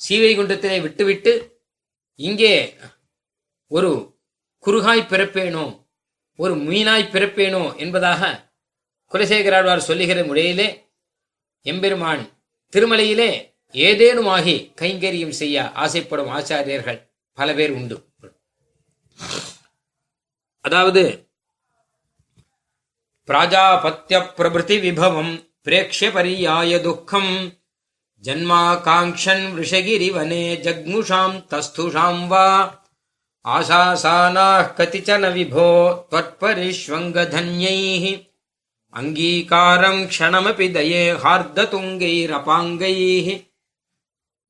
சீவைகுண்டத்திலே விட்டுவிட்டு இங்கே ஒரு குறுகாய் பிறப்பேனோ ஒரு மீனாய் பிறப்பேனோ என்பதாக குலசேகராழ்வார் சொல்லுகிற முறையிலே எம்பெருமான் திருமலையிலே ஏதேனுமாகி கைங்கரியம் செய்ய ஆசைப்படும் ஆச்சாரியர்கள் பல பேர் உண்டு. அதாவது பிராஜாபத்திய பிரபிருதி விபவம் பிரேக்ஷ பரியாய துக்கம் ஜன்மாகாங்க்ஷன் விஷகிரி வனே ஜக்முஷாம் தஸ்துஷாம் வா ஆசாசானாः கதிச்சன விபோ त्वत्परिष्वङ्गधन्यैः அங்கீகாரம் க்ஷணமபி தயே ஹார்ததுங்கைரபாங்கைः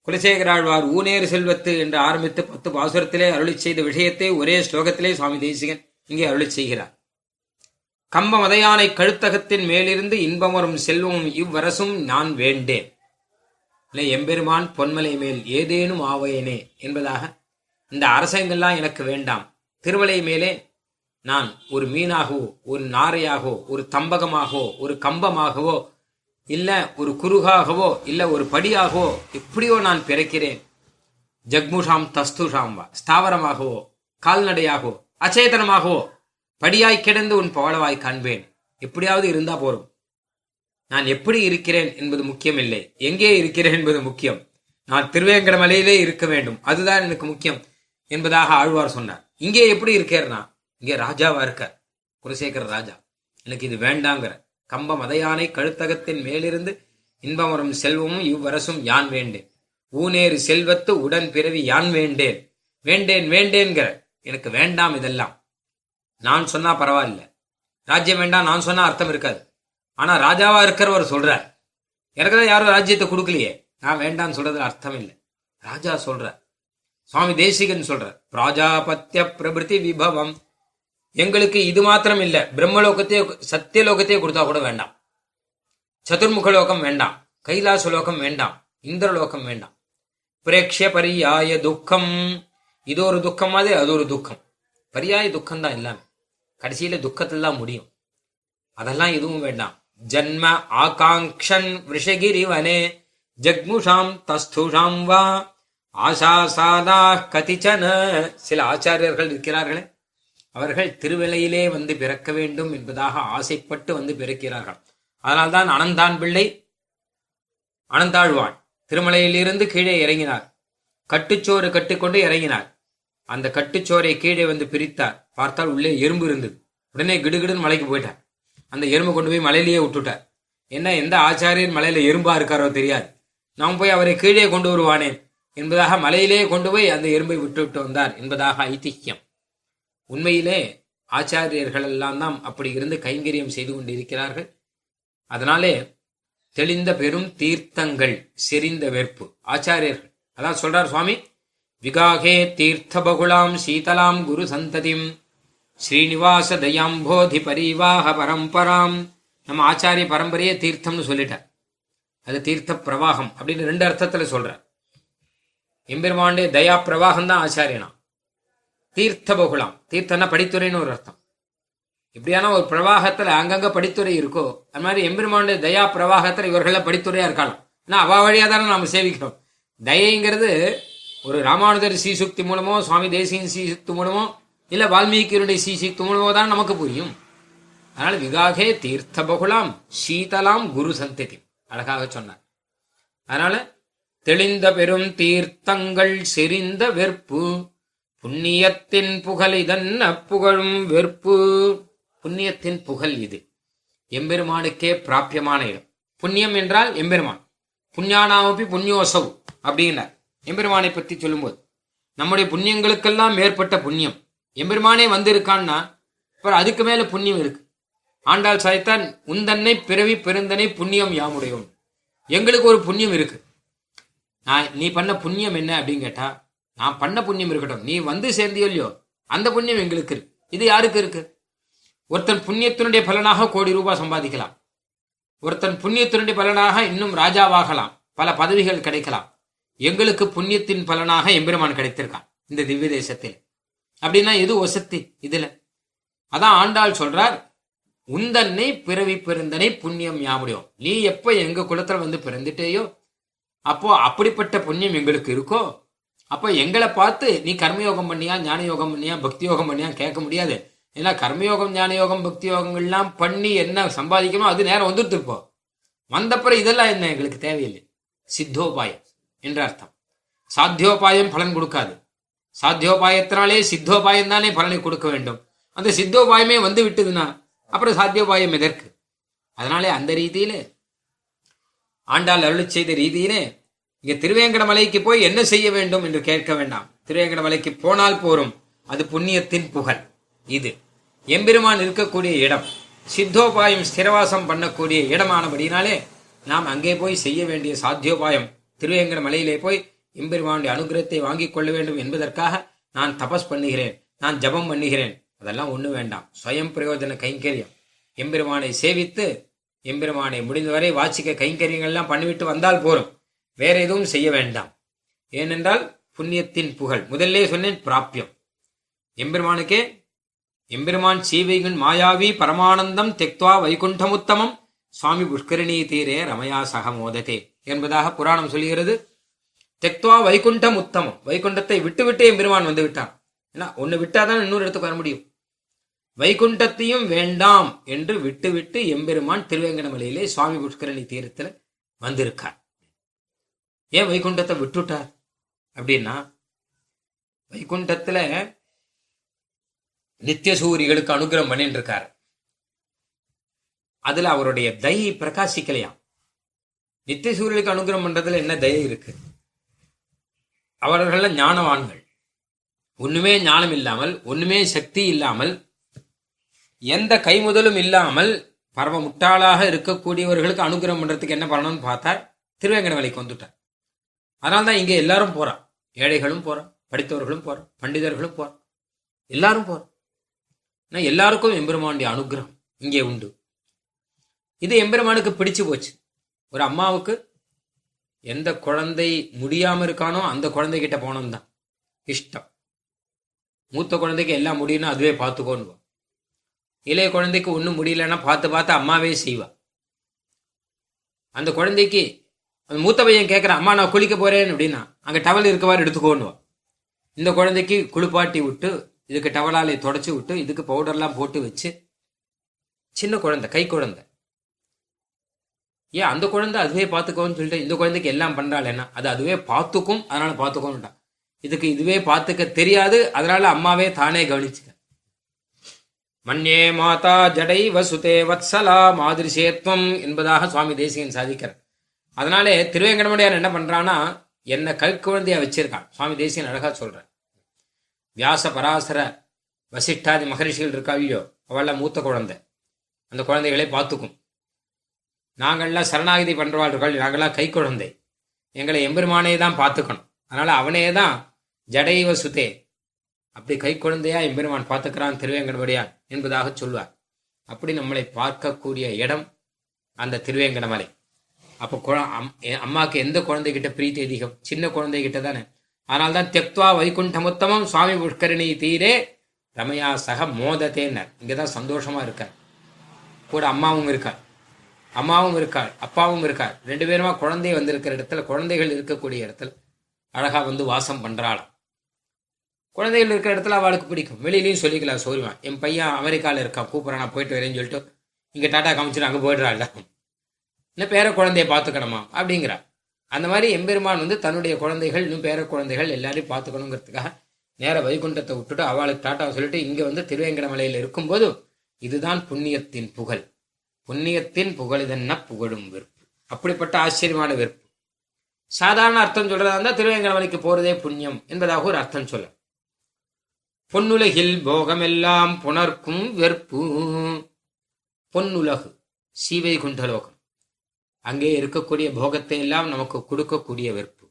குலசேகராழ்வார் ஊனேறு செல்வத்து என்று ஆரம்பித்து பத்து பாசுரத்திலே அருளி செய்த விஷயத்தை ஒரே ஸ்லோகத்திலே சுவாமி தேசிகன் இங்கே அருளி செய்கிறார். கம்ப மதையானை கழுத்தகத்தின் மேலிருந்து இன்பமரும் செல்வமும் இவ்வரசும் நான் வேண்டேன். இல்லை, எம்பெருமான் பொன்மலை மேல் ஏதேனும் ஆவையனே என்பதாக இந்த அரசங்கள்லாம் எனக்கு வேண்டாம். திருமலை மேலே நான் ஒரு மீனாகவோ ஒரு நாரையாகவோ ஒரு தம்பகமாகவோ ஒரு கம்பமாகவோ இல்ல ஒரு குருகாகவோ இல்ல ஒரு படியாகவோ எப்படியோ நான் பிறக்கிறேன். ஜக்முஷாம் தஸ்துஷாம் வா ஸ்தாவரமாகவோ கால்நடையாகவோ அச்சேதனமாகவோ படியாய் கிடந்து உன் பவளவாய் காண்பேன். எப்படியாவது இருந்தா போரும். நான் எப்படி இருக்கிறேன் என்பது முக்கியம் இல்லை எங்கே இருக்கிறேன் என்பது முக்கியம். நான் திருவேங்கடமலையிலே இருக்க வேண்டும். அதுதான் எனக்கு முக்கியம் என்பதாக ஆழ்வார் சொன்னார். இங்கே எப்படி இருக்கேன்னா இங்கே ராஜாவா இருக்கார். குலசேகர ராஜா. எனக்கு இது வேண்டாங்கிற. கம்ப மதையானை கழுத்தகத்தின் மேலிருந்து இன்பமரும் செல்வமும் இவ்வரசும் யான் வேண்டேன். ஊனேறு செல்வத்து உடன் பிறவி யான் வேண்டேன். வேண்டேன் வேண்டேன்கிற எனக்கு வேண்டாம் இதெல்லாம். நான் சொன்னா பரவாயில்ல. ராஜ்யம் வேண்டாம் நான் சொன்னா அர்த்தம் இருக்காது. ஆனா ராஜாவா இருக்கிறவர் சொல்றார். எனக்கு தான் யாரும் ராஜ்யத்தை கொடுக்கலையே. நான் வேண்டாம்னு சொல்றதுல அர்த்தம் இல்லை. ராஜா சொல்றார். சுவாமி தேசிகன் சொல்றார். பிராஜாபத்திய பிரபிருத்தி விபவம் எங்களுக்கு இது மாத்திரம் இல்ல பிரம்மலோகத்தையே சத்தியலோகத்தையே கொடுத்தா கூட வேண்டாம். சதுர்முக லோகம் வேண்டாம். கைலாச லோகம் வேண்டாம். இந்திரலோகம் வேண்டாம். பிரேக்ஷ பரியாய துக்கம். இது ஒரு துக்கம் மாதிரி அது ஒரு துக்கம். பரியாய துக்கம் தான் எல்லாமே. கடைசியில துக்கத்தில் தான் முடியும். அதெல்லாம் எதுவும் வேண்டாம். ஜன்ம ஆகாங்க்ஷன் விஷகிரி வனே ஜக்முஷாம் தஸ்துஷாம் வா. ஆசா சாதா கதிச்சன. சில ஆச்சாரியர்கள் இருக்கிறார்களே. அவர்கள் திருவிலையிலே வந்து பிறக்க வேண்டும் என்பதாக ஆசைப்பட்டு வந்து பிறக்கிறார்கள். அதனால்தான் அனந்தான் பிள்ளை அனந்தாழ்வான் திருமலையிலிருந்து கீழே இறங்கினார். கட்டுச்சோறு கட்டிக்கொண்டு இறங்கினார். அந்த கட்டுச்சோரை கீழே வந்து பிரித்தார். பார்த்தால் உள்ளே எறும்பு இருந்தது. உடனே கிடுகிடுன்னு மலைக்கு போயிட்டார். அந்த எறும்பு கொண்டு போய் மலையிலேயே விட்டுட்டார். என்ன எந்த ஆச்சாரியர் மலையில எறும்பா இருக்காரோ தெரியாது. நாம் போய் அவரை கீழே கொண்டு வருவானேன் என்பதாக மலையிலேயே கொண்டு போய் அந்த எறும்பை விட்டுவிட்டு வந்தார் என்பதாக ஐதிஹ்யம் உண்மையிலே ஆச்சாரியர்கள் எல்லாம் தான் அப்படி இருந்து கைங்கரியம் செய்து கொண்டிருக்கிறார்கள். அதனாலே தெளிந்த பெரும் தீர்த்தங்கள் செறிந்த வெறுப்பு. ஆச்சாரியர்கள். அதான் சொல்றார் சுவாமி விகாகே தீர்த்த பகுலாம் சீதலாம் குரு சந்ததிம் ஸ்ரீனிவாச தயாம்போதி பரிவாக பரம்பராம். நம்ம ஆச்சாரிய பரம்பரையே தீர்த்தம்னு சொல்லிட்டார். அது தீர்த்த பிரவாகம் அப்படின்னு ரெண்டு அர்த்தத்துல சொல்றார். எம்பெருமாண்டே தயா பிரவாகம் தான் ஆச்சாரியனா. தீர்த்த பகுலாம் தீர்த்தம்னா படித்துறைன்னு ஒரு அர்த்தம். இப்படியான ஒரு பிரவாகத்துல அங்கங்க படித்துறை இருக்கோ அது மாதிரி எம்பெருமானுடைய தயா பிரவாகத்துல இவர்கள படித்துறையா இருக்கலாம் ஏன்னா அவ வழியா தானே நாம சேவிக்கிறோம் தயைங்கிறது ஒரு ராமானுஜர் சீசுக்தி மூலமோ சுவாமி தேசியின் சீசுக்தி மூலமோ இல்ல வால்மீகியருடைய சீசுக்தி மூலமோ தான் நமக்கு புரியும். அதனால விகாகே தீர்த்த பகுலாம் சீதலாம் குரு சந்ததி. அழகாக சொன்னார். அதனால தெளிந்த பெரும் தீர்த்தங்கள் செறிந்த வெற்பு. புண்ணியத்தின் புகழ் இதன் புகழும் வெறுப்பு? புண்ணியத்தின் புகழ் இது. எம்பெருமானுக்கே பிராபியமான இடம். புண்ணியம் என்றால் எம்பெருமான். புண்ணியானாமப்பி புண்ணியோசவு அப்படின்னார் எம்பெருமானை பற்றி சொல்லும்போது நம்முடைய புண்ணியங்களுக்கெல்லாம் மேற்பட்ட புண்ணியம். எம்பெருமானே வந்திருக்கான்னா அப்புறம் அதுக்கு மேல புண்ணியம் இருக்கு. ஆண்டாள் சாய்த்தான் உந்தன்னை பிறவி பெருந்தனை புண்ணியம் யாமுடையோன். எங்களுக்கு ஒரு புண்ணியம் இருக்கு. நான் நீ பண்ண புண்ணியம் என்ன அப்படின்னு கேட்டா நான் பண்ண புண்ணியம் இருக்கட்டும். நீ வந்து சேர்ந்தியோ இல்லையோ அந்த புண்ணியம் எங்களுக்கு இருக்கு. இது யாருக்கு இருக்கு? ஒருத்தன் புண்ணியத்தினுடைய பலனாக கோடி ரூபாய் சம்பாதிக்கலாம். ஒருத்தன் புண்ணியத்தினுடைய பலனாக இன்னும் ராஜாவாகலாம். பல பதவிகள் கிடைக்கலாம். எங்களுக்கு புண்ணியத்தின் பலனாக எம்பெருமான் கிடைத்திருக்கான் இந்த திவ்ய தேசத்தில். அப்படின்னா எது ஒசத்தி இதுல? அதான் ஆண்டாள் சொல்றார் உந்தன்னை பிறவி பிறந்தனை புண்ணியம் யாமுடையோம். நீ எப்ப எங்க குலத்துல வந்து பிறந்துட்டேயோ அப்போ அப்படிப்பட்ட புண்ணியம் எங்களுக்கு இருக்கோ அப்போ எங்களை பார்த்து நீ கர்மயோகம் பண்ணியா ஞான யோகம் பண்ணியா பக்தி யோகம் பண்ணியா கேட்க முடியாது. ஏன்னா கர்மயோகம் ஞான யோகம் பக்தி யோகங்கள்லாம் பண்ணி என்ன சம்பாதிக்கணும் அது நேரம் வந்துட்டு இருப்போம். வந்தப்புறம் இதெல்லாம் என்ன எங்களுக்கு தேவையில்லை. சித்தோபாயம் என்ற அர்த்தம். சாத்தியோபாயம் பலன் கொடுக்காது. சாத்தியோபாயத்தினாலே சித்தோபாயம் தானே பலனை கொடுக்க வேண்டும். அந்த சித்தோபாயமே வந்து விட்டதுன்னா அப்புறம் சாத்தியோபாயம் எதற்கு? அதனாலே அந்த ரீதியிலே ஆண்டாள் அருளி செய்த ரீதியிலே இங்க திருவேங்கடமலைக்கு போய் என்ன செய்ய வேண்டும் என்று கேட்க வேண்டாம். திருவேங்கடமலைக்கு போனால் போரும். அது புண்ணியத்தின் புகழ். இது எம்பெருமான் இருக்கக்கூடிய இடம். சித்தோபாயம் ஸ்திரவாசம் பண்ணக்கூடிய இடமானபடினாலே நாம் அங்கே போய் செய்ய வேண்டிய சாத்தியோபாயம். திருவேங்கட மலையிலே போய் எம்பெருமானுடைய அனுகிரகத்தை வாங்கிக் கொள்ள வேண்டும் என்பதற்காக நான் தபஸ் பண்ணுகிறேன். நான் ஜபம் பண்ணுகிறேன். அதெல்லாம் ஒண்ணு வேண்டாம். சுயம் பிரயோஜன கைங்கரியம். எம்பெருமானை சேவித்து எம்பெருமானை முடிந்தவரை வாச்சிக்க கைங்கரியங்கள்லாம் பண்ணிவிட்டு வந்தால் போரும். வேற எதுவும் செய்ய வேண்டாம். ஏனென்றால் புண்ணியத்தின் புகழ். முதல்லே சொன்னேன் பிராப்பியம் எம்பெருமானுக்கே எம்பெருமான் சீவைகுன் மாயாவி பரமானந்தம் தெக்துவா வைகுண்டமுத்தமம் சுவாமி புஷ்கரணி தீரே ரமயா சக மோததே என்பதாக புராணம் சொல்கிறது. தெக்துவா வைகுண்டம் உத்தமம் வைகுண்டத்தை விட்டு விட்டு எம்பெருமான் வந்து விட்டான் ஏன்னா ஒன்னு விட்டாதான் இன்னொரு இடத்துக்கு வர முடியும். வைகுண்டத்தையும் வேண்டாம் என்று விட்டுவிட்டு எம்பெருமான் திருவேங்கடமலையிலே சுவாமி புஷ்கரணி தீரத்தில் வந்திருக்கார். ஏன் வைகுண்டத்தை விட்டுட்டார்? அப்படின்னா வைகுண்டத்துல நித்தியசூரிகளுக்கு அனுகிரகம் பண்ணிட்டு இருக்கார் அதுல அவருடைய தயை பிரகாசிக்கலையாம். நித்தியசூரியலுக்கு அனுகிரகம் பண்றதுல என்ன தயை இருக்கு? அவர்கள் ஞானவான்கள். ஒண்ணுமே ஞானம் இல்லாமல் ஒண்ணுமே சக்தி இல்லாமல் எந்த கைமுதலும் இல்லாமல் பரம முட்டாளாக இருக்கக்கூடியவர்களுக்கு அனுகிரகம் பண்றதுக்கு என்ன பண்ணணும்னு பார்த்தார்? திருவேங்கடமலைக்கு வந்துட்டார். அதனால்தான் இங்கே எல்லாரும் போறா. ஏழைகளும் போறா படித்தவர்களும் போறா பண்டிதர்களும் போறா. எல்லாரும் போறா. ஆனால் எல்லாருக்கும் எம்பெருமானுடைய அனுகிரகம் இங்கே உண்டு. இது எம்பெருமானுக்கு பிடிச்சு போச்சு. ஒரு அம்மாவுக்கு எந்த குழந்தை முடியாம இருக்கானோ அந்த குழந்தை கிட்ட போனோம் தான் இஷ்டம். மூத்த குழந்தைக்கு எல்லாம் முடியும்னா அதுவே பார்த்துக்கோன்னு இளைய குழந்தைக்கு ஒன்றும் முடியலன்னா பார்த்து பார்த்து அம்மாவே செய்வா. அந்த குழந்தைக்கு அந்த மூத்த பையன் கேட்குறான் அம்மா நான் குளிக்க போறேன் அப்படின்னா அங்கே டவல் இருக்கவாறு எடுத்துக்கோன்னுவான் இந்த குழந்தைக்கு குளிப்பாட்டி விட்டு இதுக்கு டவலாலை தொடச்சி விட்டு இதுக்கு பவுடர்லாம் போட்டு வச்சு சின்ன குழந்தை கை குழந்தை. ஏன் அந்த குழந்தை அதுவே பார்த்துக்கோன்னு சொல்லிட்டு இந்த குழந்தைக்கு எல்லாம் பண்றாள் என்ன? அது அதுவே பார்த்துக்கும் அதனால பார்த்துக்கோன்னுட்டான் இதுக்கு இதுவே பார்த்துக்க தெரியாது அதனால அம்மாவே தானே கவனிச்சுக்க. மன்யே மாதா ஜடை வசுதே வத்சலா மாதிரிசேத்வம் என்பதாக சுவாமி தேசிகன் சாதிக்கிறார். அதனாலே திருவேங்கடமுடையார் என்ன பண்றான்னா என்னை கற்குழந்தையா வச்சிருக்கான். சுவாமி தேசியன் அழகா சொல்றார். வியாச பராசர வசிஷ்டாதி மகரிஷிகள் இருக்கா இல்லையோ அவள மூத்த குழந்தை. அந்த குழந்தைகளை பார்த்துக்கும். நாங்கள்லாம் சரணாகதி இருக்காள் நாங்கள்லாம் கை குழந்தை எங்களை எம்பெருமானே தான் பார்த்துக்கணும். அதனால அவனே தான் ஜடைவ சுதே. அப்படி கை குழந்தையா எம்பெருமான் பார்த்துக்கிறான் திருவேங்கடமுடையான் என்பதாக சொல்வார். அப்படி நம்மளை பார்க்கக்கூடிய இடம் அந்த திருவேங்கடமலை. அப்போ குழ அம்- அம்மாவுக்கு எந்த குழந்தைகிட்ட பிரீத்தி அதிகம்? சின்ன குழந்தைகிட்ட தானே. ஆனால் தான் தெக்துவா வைகுண்டமுத்தமம் சுவாமி புஷ்கரணி தீரே ரமையா சக மோதத்தேன்னர் இங்கே தான் சந்தோஷமா இருக்கார். கூட அம்மாவும் இருக்கார். அம்மாவும் இருக்காள் அப்பாவும் இருக்கார். ரெண்டு பேருமா குழந்தை வந்திருக்கிற இடத்துல குழந்தைகள் இருக்கக்கூடிய இடத்துல அழகா வந்து வாசம் பண்றாளாம். குழந்தைகள் இருக்கிற இடத்துல அவளுக்கு பிடிக்கும். வெளியிலையும் சொல்லிக்கலாம் சௌரியமா என் பையன் அமெரிக்காவில் இருக்கான் கூப்பிட்றான் நான் போயிட்டு வரேன்னு சொல்லிட்டு இங்கே டாட்டா காமிச்சிட்டு அங்கே போயிடுறாள். இல்லை பேர குழந்தைய பார்த்துக்கணுமா? அப்படிங்கிறா. அந்த மாதிரி எம்பெருமான் வந்து தன்னுடைய குழந்தைகள் இன்னும் பேர குழந்தைகள் எல்லாரையும் பார்த்துக்கணுங்கிறதுக்காக நேர வைகுண்டத்தை விட்டுட்டு அவளுக்கு டாட்டா சொல்லிட்டு இங்கே வந்து திருவேங்கடமலையில் இருக்கும்போது இதுதான் புண்ணியத்தின் புகழ். புண்ணியத்தின் புகழ் இதென்ன? புகழும் வெறுப்பு. அப்படிப்பட்ட ஆச்சரியமான வெறுப்பு. சாதாரண அர்த்தம் சொல்றதா இருந்தா திருவேங்கடமலைக்கு போறதே புண்ணியம் என்பதாக ஒரு அர்த்தம் சொல்ல. பொன்னுலகில் போகமெல்லாம் புணர்க்கும் வெறுப்பு. பொன்னுலகு சீவை குண்டலோகம் அங்கே இருக்கக்கூடிய போகத்தை எல்லாம் நமக்கு கொடுக்கக்கூடிய வெறுப்பு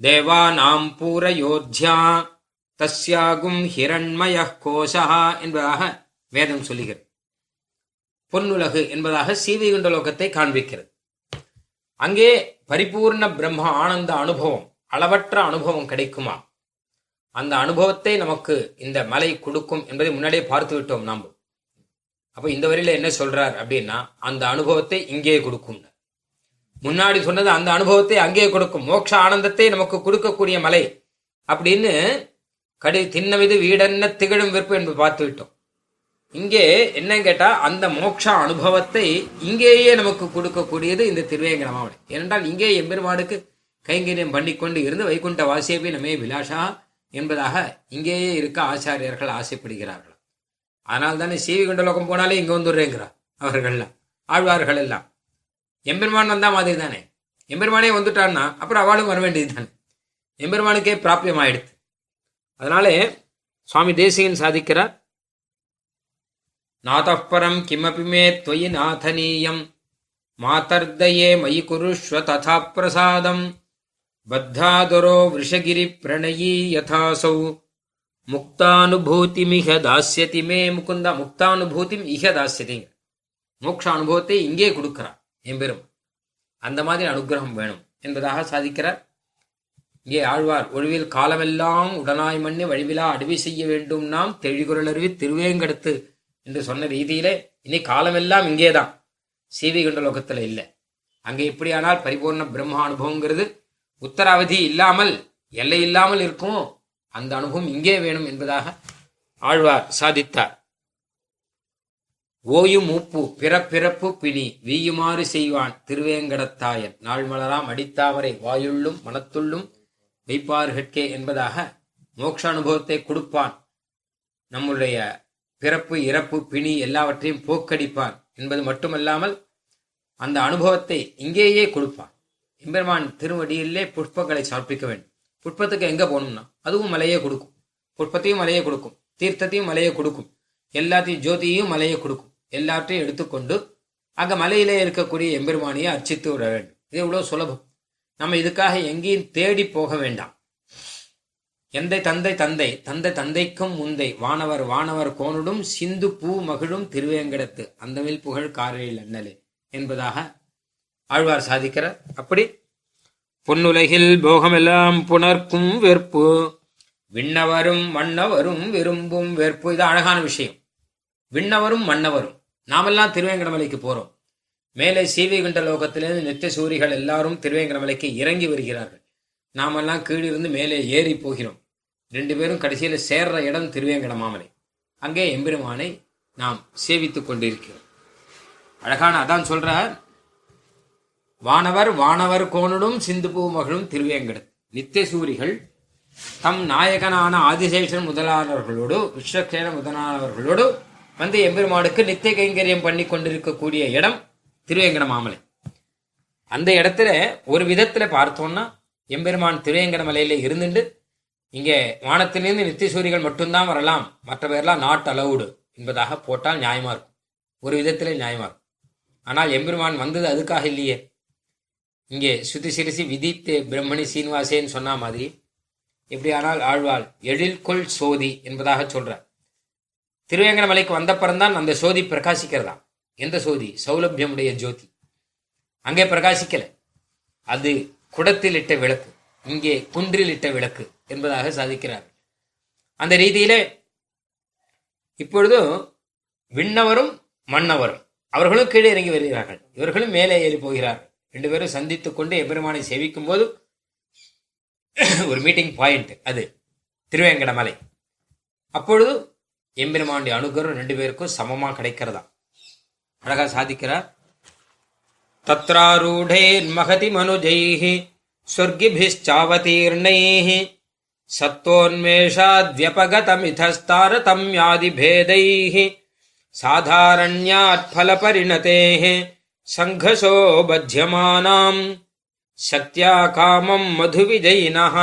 தேவா நாம் பூர யோத்யா தஸ்யாகும் ஹிரண்மய கோஷா என்பதாக வேதம் சொல்லுகிறது. பொன்னுலகு என்பதாக சீவை குண்டலோகத்தை காண்பிக்கிறது. அங்கே பரிபூர்ண பிரம்ம ஆனந்த அனுபவம் அளவற்ற அனுபவம் கிடைக்குமா? அந்த அனுபவத்தை நமக்கு இந்த மலை கொடுக்கும் என்பதை முன்னாடியே பார்த்து விட்டோம் நாம். அப்ப இந்த வரியில என்ன சொல்றார் அப்படின்னா அந்த அனுபவத்தை இங்கே கொடுக்கும். முன்னாடி சொன்னது அந்த அனுபவத்தை அங்கே கொடுக்கும். மோட்ச ஆனந்தத்தை நமக்கு கொடுக்கக்கூடிய மலை அப்படின்னு கடி தின்னவிது வீடென்ன திகழும் வெறுப்பு என்று பார்த்து விட்டோம். இங்கே என்ன கேட்டா அந்த மோட்ச அனுபவத்தை இங்கேயே நமக்கு கொடுக்கக்கூடியது இந்த திருவேங்கடமாவளை ஏனென்றால் இங்கே எம்பெருமாடுக்கு கைங்கரியம் பண்ணிக்கொண்டு இருந்து வைகுண்ட வாசியபி நமே விலாசா என்பதாக இங்கேயே இருக்க ஆச்சாரியர்கள் ஆசைப்படுகிறார்கள். அதனால் தானே சீவி கொண்ட லோகம் போனாலே இங்கே வந்துடுறேங்கிறா அவர்கள்லாம் ஆழ்வார்கள் எல்லாம் எம்பெருமான் வந்தா மாதிரி தானே எம்பெருமானே வந்துட்டான்னா அப்புறம் அவளும் வர வேண்டியது தானே எம்பெருமானுக்கே பிராபியம் ஆயிடுது அதனாலே சுவாமி தேசிகன் சாதிக்கிறார் நாதப்பரம் கிமபி மே தொயி நாதனீயம் மாதர்தயே மயி குருஷ்வ ததா பிரசாதம் பத்தாதுரோ விஷகிரி பிரணயி யதாசௌ. முக்தானுபூதிமிக தாசியதி மே முகுந்தா முக்தானுபூதிம் இக தாசியதிங்க மோட்ச அனுபவத்தை இங்கே கொடுக்கிறார் எம்பெரும் அந்த மாதிரி அனுகிரகம் வேணும் என்பதாக சாதிக்கிறார் இங்கே ஆழ்வார் ஒழிவில் காலமெல்லாம் உடனாய் மண்ணி வழிவிலா அடிவி செய்ய வேண்டும் நாம் தெழிகுரலருவி திருவேங்கடத்து என்று சொன்ன ரீதியிலே இனி காலமெல்லாம் இங்கேதான் சீவி குண்டலோகத்தில் இல்லை. அங்கே எப்படியானால் பரிபூர்ண பிரம்ம அனுபவங்கிறது உத்தராவதி இல்லாமல் எல்லை இல்லாமல் இருக்கும். அந்த அனுபவம் இங்கே வேணும் என்பதாக ஆழ்வார் சாதித்தார். ஓயும் உப்பு பிறப்பிறப்பு பிணி வீயுமாறு செய்வான் திருவேங்கடத்தாயன். நாள் மலராம் அடித்தாமரை வாயுள்ளும் மனத்துள்ளும் வைப்பார்கட்கே என்பதாக மோட்ச அனுபவத்தை கொடுப்பான். நம்முடைய பிறப்பு இறப்பு பிணி எல்லாவற்றையும் போக்கடிப்பான் என்பது மட்டுமல்லாமல் அந்த அனுபவத்தை இங்கேயே கொடுப்பான். எம்பெருமான் திருவடியிலே புஷ்பங்களை சமர்ப்பிக்க வேண்டும். புட்பத்துக்கு எங்க போகணும்னா அதுவும் மலையே கொடுக்கும். புட்பத்தையும் மலையே கொடுக்கும். தீர்த்தத்தையும் மலையே கொடுக்கும். எல்லாத்தையும் ஜோதியையும் மலையே கொடுக்கும். எல்லாற்றையும் எடுத்துக்கொண்டு அங்க மலையிலே இருக்கக்கூடிய எம்பெருமானியை அர்ச்சித்து விட வேண்டும். இது இவ்வளவு சுலபம். நம்ம இதுக்காக எங்கேயும் தேடி போக வேண்டாம். எந்தை தந்தை தந்தை தந்தை தந்தைக்கும் முந்தை வானவர் வானவர் கோனுடும் சிந்து பூ மகிழும் திருவேங்கடத்து அந்தமில் புகழ் காரையில் அண்ணலே என்பதாக ஆழ்வார் சாதிக்கிறார். அப்படி பொன்னுலகில் போகமெல்லாம் புணர்க்கும் வெறுப்பு. விண்ணவரும் மன்னவரும் விரும்பும் வெறுப்பு. இது அழகான விஷயம். விண்ணவரும் மன்னவரும். நாமெல்லாம் திருவேங்கடமலைக்கு போறோம். மேலே சீவிகுண்ட லோகத்திலிருந்து நித்திய சூரிகள் எல்லாரும் திருவேங்கடமலைக்கு இறங்கி வருகிறார்கள். நாமெல்லாம் கீழிருந்து மேலே ஏறி போகிறோம். ரெண்டு பேரும் கடைசியில் சேர்ற இடம் திருவேங்கட மாமலை. அங்கே எம்பெருமானை நாம் சேவித்துக் கொண்டிருக்கிறோம். அழகான அதான் சொல்றார் வானவர் வானவர் கோணனும் சிந்து பூ மகளும் திருவேங்கடம் நித்தியசூரிகள் தம் நாயகனான ஆதிசேஷன் முதலானவர்களோடு விஸ்வக்சேன முதலானவர்களோடு வந்து எம்பெருமானுக்கு நித்திய கைங்கரியம் பண்ணி கொண்டிருக்கக்கூடிய இடம் திருவேங்கட மாமலை. அந்த இடத்துல ஒரு விதத்துல பார்த்தோம்னா எம்பெருமான் திருவேங்கட மலையில இருந்துட்டு இங்கே வானத்திலிருந்து நித்தியசூரிகள் மட்டும்தான் வரலாம் மற்ற பேர்லாம் நாட் அலவுடு என்பதாக போட்டால் நியாயமா இருக்கும். ஒரு விதத்திலே நியாயமா இருக்கும். ஆனால் எம்பெருமான் வந்தது அதுக்காக இல்லையே. இங்கே சுத்தி சிறுசி விதித்து பிரம்மணி சீனிவாசேன்னு சொன்ன மாதிரி எப்படியானால் ஆழ்வாள் எழில்கொள் சோதி என்பதாக சொல்றார். திருவேங்கட மலைக்கு வந்த பிறந்தான் அந்த சோதி பிரகாசிக்கிறதா எந்த சோதி? சௌலபியமுடைய ஜோதி. அங்கே பிரகாசிக்கல. அது குடத்தில் இட்ட விளக்கு இங்கே குன்றில் இட்ட விளக்கு என்பதாக சாதிக்கிறார் அந்த ரீதியிலே இப்பொழுதும் விண்ணவரும் மன்னவரும் அவர்களும் கீழே இறங்கி வருகிறார்கள். இவர்களும் மேலே ஏறி போகிறார்கள். ரெண்டு பேரும் சந்தித்து கொண்டு எபெருமானை சேவிக்கும் போது ஒரு மீட்டிங் பாயிண்ட் அது திருவேங்கடமலை அப்பொழுது எம்பெருமானுடைய அனுகிரகம் ரெண்டு பேருக்கும் சமமாக கிடைக்கிறதா அழகா சாதிக்கிறார் தத்ராரூடேர் மகதி மனுஜைஹி ஸ்வர்கிபிஷ்சாவதீர்ணைஹி சத்தோன்மேஷாத்யபகதமிதஸ்தாரதம் யாதிபேதைஹி சாதாரண்யாத் ஃபலபரிணதேஹி सङ्घसो बध्यमानाम् शक्त्या कामम् मधुविजयिनः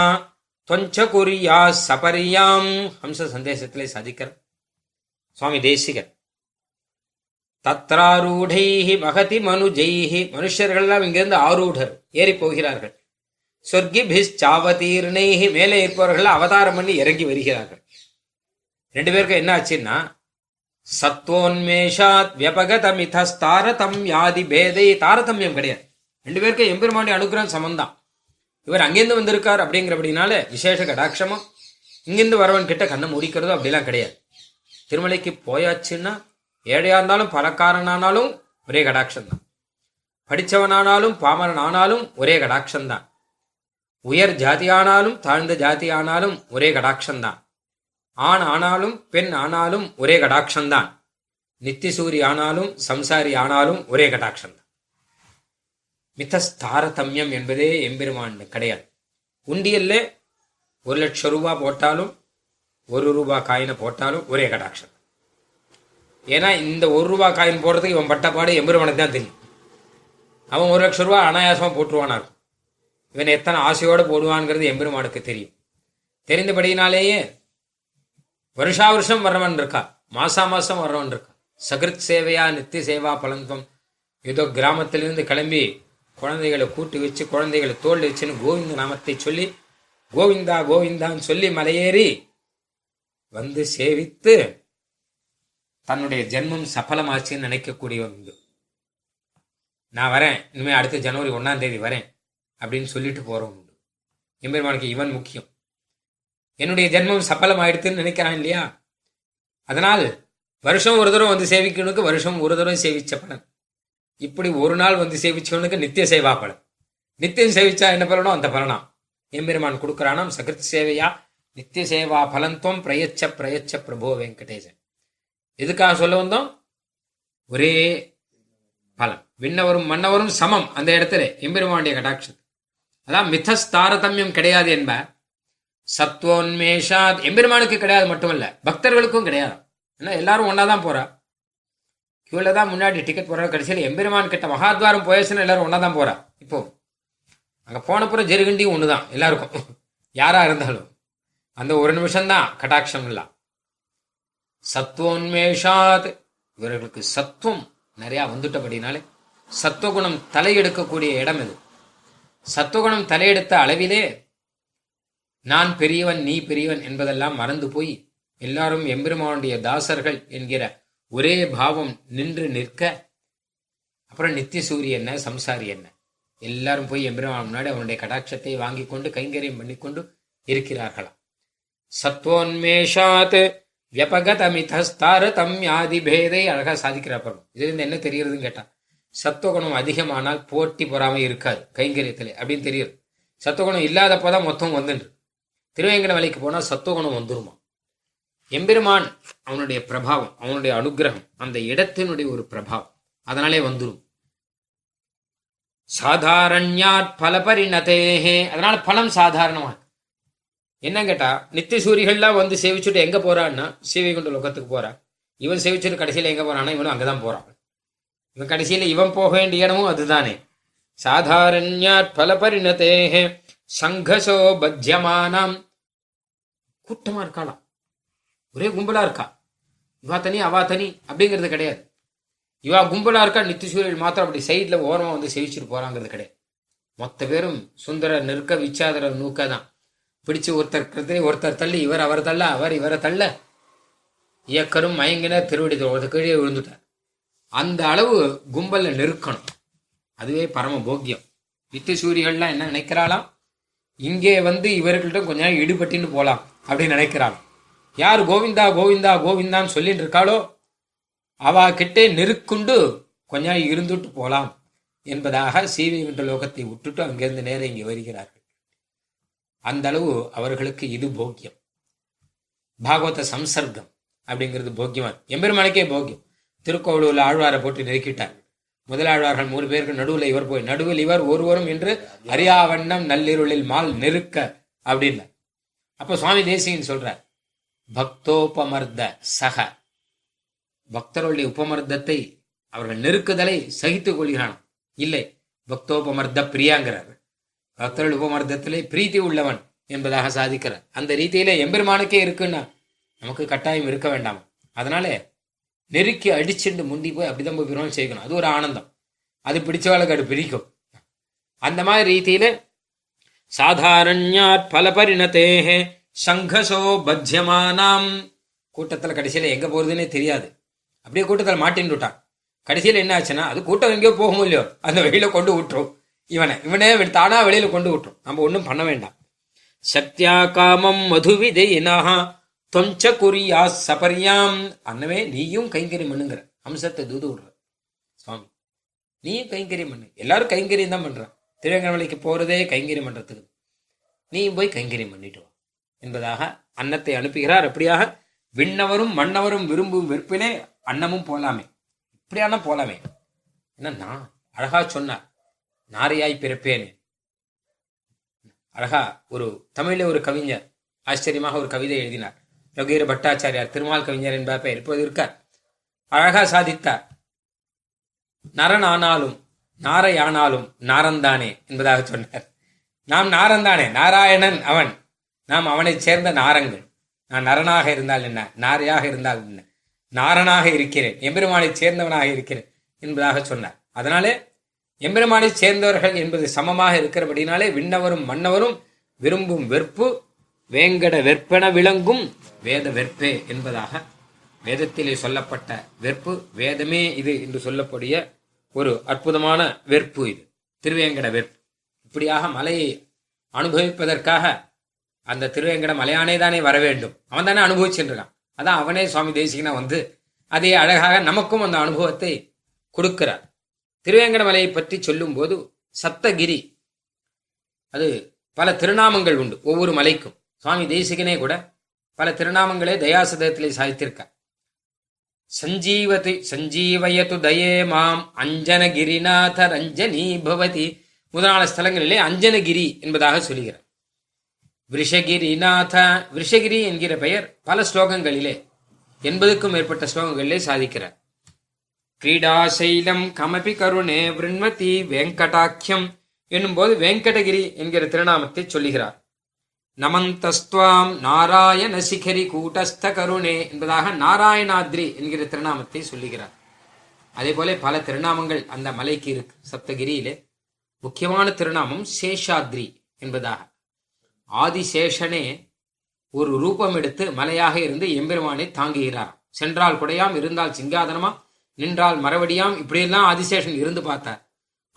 त्वञ्च कुर्याः सपर्याम् हंस சந்தேசத்திலே சாதிக்கிறார் சுவாமி தேசிகர் தத்ராரூடைஹி மகதி மனுஜைஹி மனுஷர்கள் எல்லாம் இங்கிருந்து ஆரூடர் ஏறி போகிறார்கள் சொர்க்கிபிஸ் சாவதீர்ணைஹி மேலே இருப்பவர்கள் அவதாரம் பண்ணி இறங்கி வருகிறார்கள் ரெண்டு பேருக்கும் என்ன ஆச்சுன்னா சத்வோன்மேஷாத் வியபகதமிதஸ் யாதி பேதை. தாரதமியம் கிடையாது. ரெண்டு பேருக்கும் எம்பெருமாண்டி அனுகிரகம் சமந்தான். இவர் அங்கேருந்து வந்திருக்கார் அப்படிங்கிறபடினால விசேஷ கடாட்சமும். இங்கேருந்து வரவன் கிட்ட கண்ணை முடிக்கிறதோ அப்படிலாம் கிடையாது. திருமலைக்கு போயாச்சுன்னா ஏழையா இருந்தாலும் பணக்காரனானாலும் ஒரே கடாட்சம் தான் படித்தவனானாலும் பாமரன் ஆனாலும் ஒரே கடாட்சம் தான் உயர் ஜாதியானாலும் தாழ்ந்த ஜாதி ஆனாலும் ஒரே கடாட்சம் தான் ஆண் ஆனாலும் பெண் ஆனாலும் ஒரே கடாட்சம்தான். நித்திசூரி ஆனாலும் சம்சாரி ஆனாலும் ஒரே கடாட்சம்தான். மிதஸ்தாரதமியம் என்பதே எம்பெருமான் கிடையாது. உண்டியல்ல ஒரு லட்சம் ரூபாய் போட்டாலும் ஒரு ரூபாய் காயினை போட்டாலும் ஒரே கடாட்சம். ஏன்னா இந்த ஒரு ரூபாய் காயின் போடுறதுக்கு இவன் பட்டப்பாடு எம்பெருமானுக்கு தான் தெரியும். அவன் ஒரு லட்சம் ரூபாய் அனாயாசமாக போட்டுருவானா இருக்கும். இவன் எத்தனை ஆசையோடு போடுவான்ங்கிறது எம்பெருமானுக்கு தெரியும். தெரிந்தபடியினாலேயே வருஷா வருஷம் வர்றவன் இருக்கா மாசா மாசம் வர்றவன் இருக்கா சகிருத் சேவையா நித்திய சேவா பலந்தம் ஏதோ கிராமத்திலிருந்து கிளம்பி குழந்தைகளை கூட்டி வச்சு குழந்தைகளை தோல் வச்சுன்னு கோவிந்த நாமத்தை சொல்லி கோவிந்தா கோவிந்தான்னு சொல்லி மலையேறி வந்து சேவித்து தன்னுடைய ஜென்மம் சஃலமாச்சுன்னு நினைக்கக்கூடியவன் உண்டு நான் வரேன். இனிமேல் அடுத்த ஜனவரி ஒன்றாம் தேதி வரேன். அப்படின்னு சொல்லிட்டு போகிறவங்க உண்டு எம்பெருமானுக்கு இவன் முக்கியம். என்னுடைய ஜென்மம் சஃலம் ஆயிடுத்துன்னு நினைக்கிறான் இல்லையா? அதனால் வருஷம் ஒரு தடவை வந்து சேவிக்கணுக்கு வருஷம் ஒரு தடவை சேவிச்ச பலன். இப்படி ஒரு நாள் வந்து சேவிச்சவனுக்கு நித்திய சேவா பலன். நித்தியம் சேவிச்சா என்ன பலனோ அந்த பலனா? எம்பெருமான் கொடுக்குறானாம் சகிருத் சேவையா நித்திய சேவா பலன்துவம் பிரயச்ச பிரயச்ச பிரபோ வெங்கடேசன். எதுக்காக சொல்ல வந்தோம்? ஒரே பலன். விண்ணவரும் மன்னவரும் சமம் அந்த இடத்துல எம்பெருமானுடைய கடாட்சம் அதான் மிதஸ் தாரதமியம் கிடையாது என்ப சத்வோன்மேஷாத் எம்பெருமானுக்கு கிடையாது மட்டுமல்ல பக்தர்களுக்கும் கிடையாது. ஏன்னா எல்லாரும் ஒன்றா தான் போறா. கியூல தான் முன்னாடி டிக்கெட் போடுற கடைசியில் எம்பெருமான் கிட்ட மகாத்வாரம் போயாச்சுன்னா எல்லாரும் ஒன்னா தான் போறா. இப்போ அங்க போனப்புறம் ஒன்று ஒண்ணுதான் எல்லாருக்கும். யாரா இருந்தாலும். அந்த ஒரு நிமிஷம் தான் இல்லை இல்ல சத்வோன்மேஷாத் இவர்களுக்கு சத்துவம் நிறையா வந்துட்டபடினாலே சத்துவகுணம் தலையெடுக்கக்கூடிய இடம் இது. சத்துவகுணம் தலையெடுத்த அளவிலே நான் பெரியவன் நீ பெரியவன் என்பதெல்லாம் மறந்து போய் எல்லாரும் எம்பெருமானுடைய தாசர்கள் என்கிற ஒரே பாவம் நின்று நிற்க அப்புறம் நித்திய சூரிய என்ன சம்சாரி என்ன? எல்லாரும் போய் எம்பெருமான் முன்னாடி அவனுடைய கடாட்சத்தை வாங்கி கொண்டு கைங்கரியம் பண்ணிக்கொண்டு இருக்கிறார்களாம். சத்வோன்மேஷாத் வியபகதமிதார தம்யாதி பேதை அழகா சாதிக்கிறார் இதுலேருந்து இதுல இருந்து என்ன தெரியுறதுன்னு கேட்டா சத்துவகுணம் அதிகமானால் போட்டி பொறாமை இருக்காது கைங்கரியத்திலே அப்படின்னு தெரியுது. சத்துவகுணம் இல்லாதப்பதான் மொத்தம் வந்துன்று திருவேங்கட வேலைக்கு போனால் சத்துவகுணம் வந்துருமா? எம்பெருமான் அவனுடைய பிரபாவம் அவனுடைய அனுகிரகம் அந்த இடத்தினுடைய ஒரு பிரபாவம் அதனாலே வந்துடும் சாதாரண்யாத் பல பரிணதேகே. அதனால பலம் சாதாரணமா. என்ன கேட்டா நித்திய சூரிகள்லாம் வந்து சேவிச்சுட்டு எங்க போறான்னா சீவைகுண்ட லோகத்துக்கு போறான் இவன் சேவிச்சுட்டு கடைசியில எங்க போறான்னா இவனும் அங்கதான் போறான். இவன் கடைசியில இவன் போக வேண்டிய இடமும் அதுதானே. சாதாரண்யாத் பல பரிணதேகே. சங்கசோ பத்தியமானம் கூட்டமா இருக்காளாம். ஒரே கும்பலா இருக்கா? இவா தனி அவா தனி அப்படிங்கிறது கிடையாது. இவா கும்பலா இருக்கா? நித்திசூரியல் மாத்திரம் அப்படி சைட்ல ஓரமா வந்து செவிச்சுட்டு போறாங்கிறது கிடையாது. மொத்த பேரும் சுந்தர நெருக்க விச்சாதர நூக்க தான். பிடிச்சு ஒருத்தர் ஒருத்தர் தள்ளி இவர் அவர் தள்ள அவர் இவரை தள்ள இயக்கரும் மயங்கினர் திருவடி ஒரு கீழே விழுந்துட்டார். அந்த அளவு கும்பல்ல நெருக்கணும். அதுவே பரம போக்கியம் நித்திசூரிகள்லாம் என்ன நினைக்கிறாளாம்? இங்கே வந்து இவர்கள்ட்ட கொஞ்ச நேரம் இடுபட்டின்னு போகலாம் அப்படின்னு நினைக்கிறாள். யார் கோவிந்தா கோவிந்தா கோவிந்தான்னு சொல்லிட்டு இருக்காளோ அவ கிட்டே நெருக்குண்டு கொஞ்ச நேரம் இருந்துட்டு போகலாம் என்பதாக சீவைகுண்ட லோகத்தை விட்டுட்டு அங்கிருந்து நேரம் இங்கே வருகிறார்கள். அந்த அளவு அவர்களுக்கு இது போக்கியம். பாகவத சம்சர்க்கம் அப்படிங்கிறது போக்கியமா இருக்கு. எம்பெருமானுக்கே போக்கியம். திருக்கோவிலூர்ல ஆழ்வாரை போட்டு நெருக்கிட்டார். முதலாளர்கள் மூணு பேருக்கு நடுவில் இவர் போய் நடுவில் இவர் ஒருவரும் என்று அரியாவண்ணம் நள்ளிருளில் மால் நெருக்க அப்படின்னு. அப்ப சுவாமி தேசியன் சொல்றார் பக்தோபமர்த சக. பக்தருடைய உபமர்த்தத்தை அவர்கள் நெருக்குதலை சகித்துக் கொள்கிறான். இல்லை பக்தோபமர்த பிரியாங்கிறார். பக்தர்கள் உபமர்த்தத்திலே பிரீத்தி உள்ளவன் என்பதாக சாதிக்கிறார். அந்த ரீதியில எம்பெருமானுக்கே இருக்குன்னா நமக்கு கட்டாயம் இருக்க வேண்டாம். அதனால நெருக்கி அடிச்சுண்டு முந்தி போய் அப்படிதான் போய் செய்யணும். அது ஒரு ஆனந்தம். அது பிடிச்சவாளுக்கு அது பிடிக்கும். அந்த மாதிரி ரீதியில சாதாரண்யாத் பல பரிணத்தேகே சங்கசோ பத்தியமானாம். கூட்டத்தில் கடைசியில் எங்க போறதுன்னே தெரியாது. அப்படியே கூட்டத்தில் மாட்டின்னு விட்டான். கடைசியில் என்ன ஆச்சுன்னா அது கூட்டம் எங்கேயோ போகும் இல்லையோ அந்த வெளியில கொண்டு விட்டுரும். இவனை இவனே வெ- தானா வெளியில கொண்டு விட்டுரும். நம்ம ஒன்றும் பண்ண வேண்டாம். சத்யா காமம் மதுவிதையினா தொஞ்ச குறியா சபரியாம். அன்னவே நீயும் கைங்கரியம் பண்ணுங்கிற அம்சத்தை தூது விடுற. சுவாமி நீயும் கைங்கரியம் பண்ணு எல்லாரும் கைங்கரியம் தான் பண்றான் திருவேங்கமலைக்கு போறதே கைங்கரியம் பண்றதுக்கு நீயும் போய் கைங்கரியம் பண்ணிட்டு வா. என்பதாக அன்னத்தை அனுப்புகிறார். அப்படியாக விண்ணவரும் மன்னவரும் விரும்பும் வெறுப்பிலே அன்னமும் போலாமே. இப்படியான போலாமே? என்ன நான் அழகா சொன்னார். நாரியாய் பிறப்பேன். அழகா ஒரு தமிழில் ஒரு கவிஞர் ஆச்சரியமாக ஒரு கவிதை எழுதினார். ரகுவீர பட்டாச்சாரியார் திருமால் கவிஞர் என்பார் பெயர் இப்போது இருக்கார். அழகா சாதித்தார். நரன் ஆனாலும் நாரை ஆனாலும் நாரந்தானே என்பதாக சொன்னார். நாம் நாரந்தானே நாராயணன் அவன். நாம் அவனைச் சேர்ந்த நாரங்கள். நான் நரனாக இருந்தால் என்ன? நாரையாக இருந்தால் என்ன? நாரனாக இருக்கிறேன். எம்பெருமானைச் சேர்ந்தவனாக இருக்கிறேன் என்பதாக சொன்னார். அதனாலே எம்பெருமானைச் சேர்ந்தவர்கள் என்பது சமமாக இருக்கிறபடினாலே விண்ணவரும் மன்னவரும் விரும்பும் வெறுப்பு வேங்கட வெற்பென விளங்கும் வேத வெற்பே என்பதாக வேதத்திலே சொல்லப்பட்ட வெற்பு வேதமே இது என்று சொல்லக்கூடிய ஒரு அற்புதமான வெற்பு இது. திருவேங்கட வெற்பு. இப்படியாக மலையை அனுபவிப்பதற்காக அந்த திருவேங்கட மலையானே தானே வர வேண்டும். அவன் தானே அனுபவிச்சுருக்கான் அதான் அவனே சுவாமி தேசிகனா வந்து அதே அழகாக நமக்கும் அந்த அனுபவத்தை கொடுக்கிறார். திருவேங்கட மலையை பற்றி சொல்லும்போது சப்தகிரி அது பல திருநாமங்கள் உண்டு ஒவ்வொரு மலைக்கும். சுவாமி தேசிகனே கூட பல திருநாமங்களே தயாசதத்திலே சாதித்திருக்க சஞ்சீவதி சஞ்சீவயது தயே மாம் அஞ்சனகிரிநாத ரஞ்சனி பவதி. முதலான ஸ்தலங்களிலே அஞ்சனகிரி என்பதாக சொல்லுகிறார் விஷகிரிநாத விஷகிரி என்கிற பெயர் பல ஸ்லோகங்களிலே எண்பதுக்கும் மேற்பட்ட ஸ்லோகங்களிலே சாதிக்கிறார். கிரீடாசைலம் கமபி கருணே விருண்மதி வெங்கடாக்கியம் என்னும்போது வெங்கடகிரி என்கிற திருநாமத்தை சொல்லுகிறார். நமந்தஸ்துவாம் நாராயண சிகரி கூட்டஸ்த கருணே என்பதாக நாராயணாத்ரி என்கிற திருநாமத்தை சொல்லுகிறார். அதே போல பல திருநாமங்கள் அந்த மலைக்கு இருக்கு சப்தகிரியிலே. முக்கியமான திருநாமம் சேஷாத்ரி என்பதாக. ஆதிசேஷனே ஒரு ரூபம் எடுத்து மலையாக இருந்து எம்பெருமானை தாங்குகிறார் சென்றால் குடையாம் இருந்தால் சிங்காதனமா நின்றால் மறுபடியாம் இப்படியெல்லாம் ஆதிசேஷன் இருந்து பார்த்தார்.